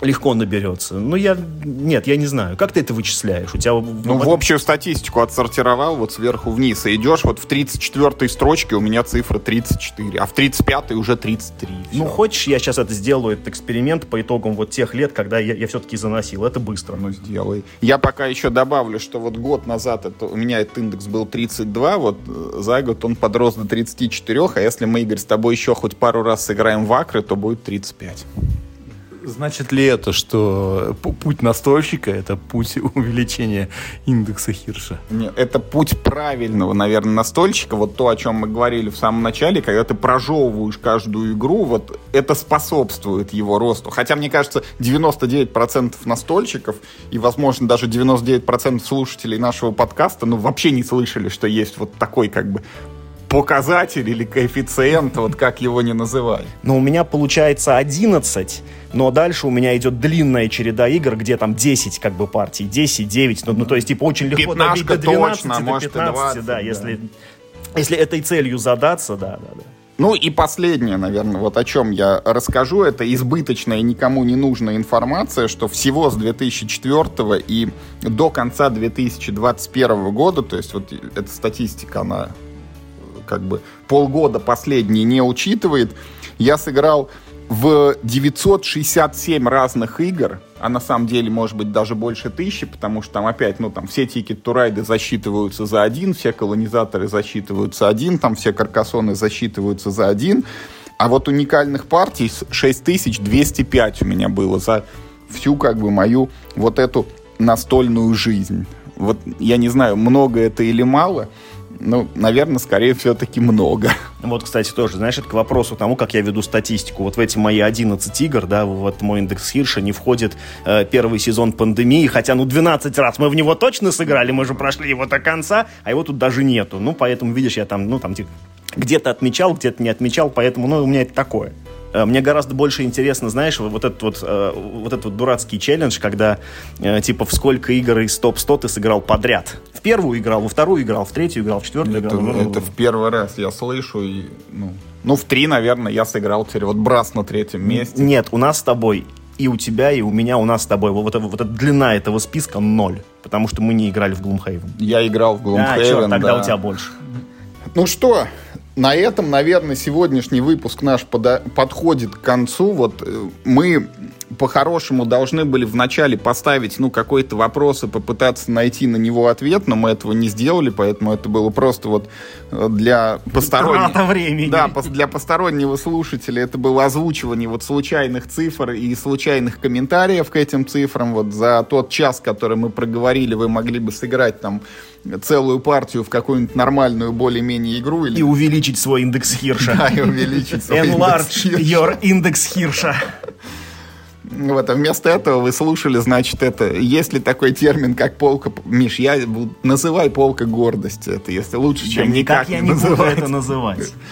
легко наберется. Ну, я... Нет, я не знаю. Как ты это вычисляешь? У тебя... Ну, в общую статистику отсортировал вот сверху вниз. И идешь вот в 34-й строчке у меня цифра 34, а в 35-й уже 33. Все. Ну, хочешь, я сейчас это сделаю, этот эксперимент по итогам вот тех лет, когда я, я все-таки заносил. Это быстро. Ну, сделай. Я пока еще добавлю, что вот год назад это, у меня этот индекс был 32, вот э, за год он подрос до 34, а если мы, Игорь, с тобой еще хоть пару раз сыграем в акры, то будет 35. Значит ли это, что путь настольщика – это путь увеличения индекса Хирша? Нет, это путь правильного, наверное, настольщика. Вот то, о чем мы говорили в самом начале, когда ты прожевываешь каждую игру, вот это способствует его росту. Хотя, мне кажется, 99% настольщиков и, возможно, даже 99% слушателей нашего подкаста, ну, вообще не слышали, что есть вот такой, как бы, показатель или коэффициент, вот как его не называть. Но у меня получается 11, но дальше у меня идет длинная череда игр, где там 10 как бы партий, 10, 9, ну, ну то есть типа очень легко добить до 12, точно, до 15, 20, да, да, если, если этой целью задаться, да, да, да. Ну и последнее, наверное, вот о чем я расскажу, это избыточная и никому не нужная информация, что всего с 2004 и до конца 2021 года, то есть вот эта статистика, она как бы полгода последний не учитывает, я сыграл в 967 разных игр, а на самом деле может быть даже больше тысячи, потому что там опять, ну там все тикет турайды засчитываются за один, все колонизаторы засчитываются один, там все каркасоны засчитываются за один, а вот уникальных партий 6205 у меня было за всю как бы мою вот эту настольную жизнь. Вот я не знаю, много это или мало, ну, наверное, скорее все-таки много. Вот, кстати, тоже, знаешь, это к вопросу тому, как я веду статистику. Вот в эти мои 11 игр, да, вот мой индекс Хирша не входит э, первый сезон пандемии, хотя, ну, 12 раз мы в него точно сыграли, мы же прошли его до конца, а его тут даже нету. Ну, поэтому, видишь, я там, ну, там, типа, где-то отмечал, где-то не отмечал, поэтому, ну, у меня это такое. Э, мне гораздо больше интересно, знаешь, вот этот вот, э, вот этот вот дурацкий челлендж, когда э, типа в сколько игр из топ-100 ты сыграл подряд. В первую играл, во вторую играл, в третью играл, в четвертую это, играл. Ну, это в первый раз я слышу. И, ну, ну, в три, наверное, я сыграл теперь. Вот Брас на третьем месте. Нет, у нас с тобой и у тебя, и у меня, у нас с тобой вот, вот, вот эта длина этого списка ноль, потому что мы не играли в Gloomhaven. Я играл в Gloomhaven, А, черт, тогда да. у тебя больше. Ну что, на этом, наверное, сегодняшний выпуск наш пода- подходит к концу. Вот э, мы по-хорошему должны были вначале поставить, ну, какой-то вопрос и попытаться найти на него ответ, но мы этого не сделали, поэтому это было просто вот э, для постороннего... Времени. Да, для постороннего слушателя это было озвучивание вот случайных цифр и случайных комментариев к этим цифрам. Вот за тот час, который мы проговорили, вы могли бы сыграть там целую партию в какую-нибудь нормальную более-менее игру или И увеличить свой индекс Хирша. да, и увеличить свой индекс Enlarge Хирша. your индекс Хирша. Вот, а вместо этого вы слушали, значит, это... Есть ли такой термин, как полка... Миш, я буду... Называй полка гордости. Это если лучше, Да чем никак никак я не буду называть. это называть.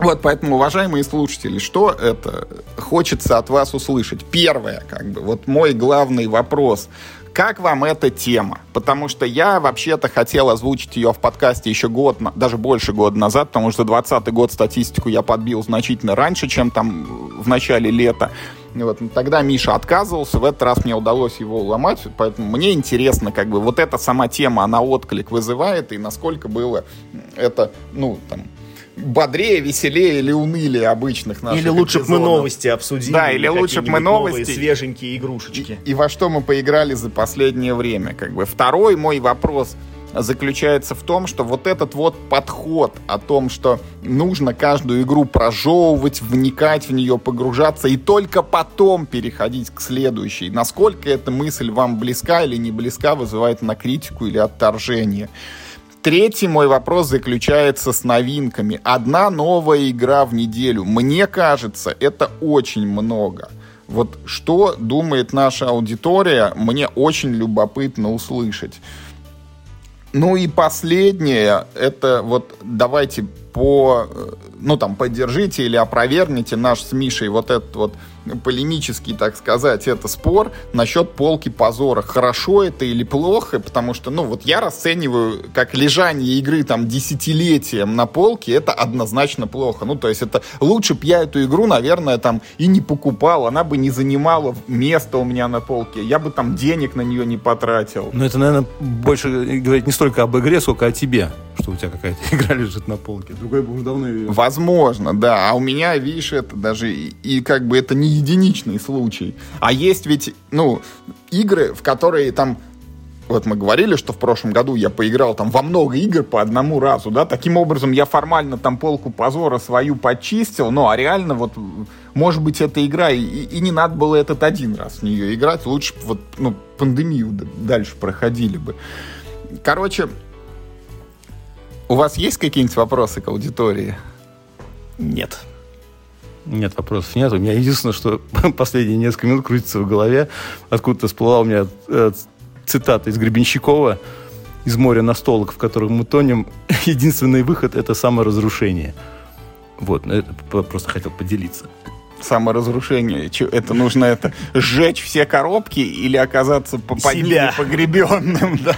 Вот, поэтому, уважаемые слушатели, что это хочется от вас услышать? Первое, как бы, вот мой главный вопрос. Как вам эта тема? Потому что я вообще-то хотел озвучить ее в подкасте еще год, даже больше года назад, потому что 20 год статистику я подбил значительно раньше, чем там в начале лета. И Вот, тогда Миша отказывался, в этот раз мне удалось его уломать, поэтому мне интересно, как бы, вот эта сама тема, она отклик вызывает, и насколько было это, ну, там, бодрее, веселее или унылее обычных наших Или лучше бы мы новости обсудили. Да, или лучше б мы какие-нибудь новые новости. свеженькие игрушечки. И во что мы поиграли за последнее время. Как бы. Второй мой вопрос заключается в том, что вот этот вот подход о том, что нужно каждую игру прожевывать, вникать в нее, погружаться и только потом переходить к следующей. Насколько эта мысль вам близка или не близка, вызывает на критику или отторжение. Третий мой вопрос заключается с новинками. Одна новая игра в неделю. Мне кажется, это очень много. Вот что думает наша аудитория, мне очень любопытно услышать. Ну и последнее, это вот давайте по, э, ну там, поддержите или опровергните наш с Мишей вот этот вот полемический, так сказать, это спор насчет полки позора. Хорошо это или плохо, потому что, ну вот я расцениваю как лежание игры там десятилетием на полке, это однозначно плохо. Ну то есть это лучше бы я эту игру, наверное, там и не покупал, она бы не занимала место у меня на полке, я бы там денег на нее не потратил. Но это, наверное, больше говорит не столько об игре, сколько о тебе, что у тебя какая-то игра лежит на полке. Другой бы уже давно ее... Возможно, да. А у меня, видишь, это даже и, и как бы это не единичный случай. А есть ведь, ну, игры, в которые там вот мы говорили, что в прошлом году я поиграл там во много игр по одному разу, да, таким образом я формально там полку позора свою почистил, ну, а реально вот, может быть, эта игра, и, и не надо было этот один раз в нее играть, лучше вот, ну, пандемию дальше проходили бы. Короче, у вас есть какие-нибудь вопросы к аудитории? Нет. Нет, вопросов нет. У меня единственное, что последние несколько минут крутится в голове. Откуда-то всплыла у меня э, цитата из Гребенщикова из моря настолок, в котором мы тонем. Единственный выход — это саморазрушение. Вот, ну, это просто хотел поделиться. саморазрушение. Это нужно это сжечь все коробки или оказаться по под ними Себя. погребенным, да.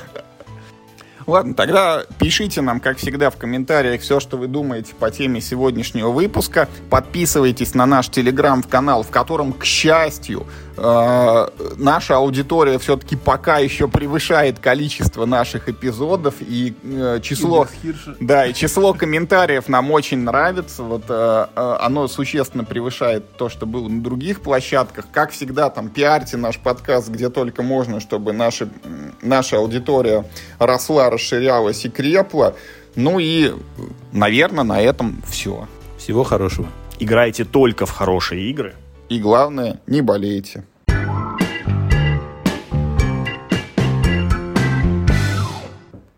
Ладно, тогда пишите нам, как всегда, в комментариях все, что вы думаете по теме сегодняшнего выпуска. Подписывайтесь на наш телеграм-канал, в котором, к счастью, э, наша аудитория все-таки пока еще превышает количество наших эпизодов и э, число... Да, и число комментариев нам очень нравится. Вот э, э, оно существенно превышает то, что было на других площадках. Как всегда, там пиарьте наш подкаст где только можно, чтобы наши, м, наша аудитория росла, расширялась и крепла. Ну и, наверное, на этом все. Всего хорошего. Играйте только в хорошие игры. И главное, не болейте.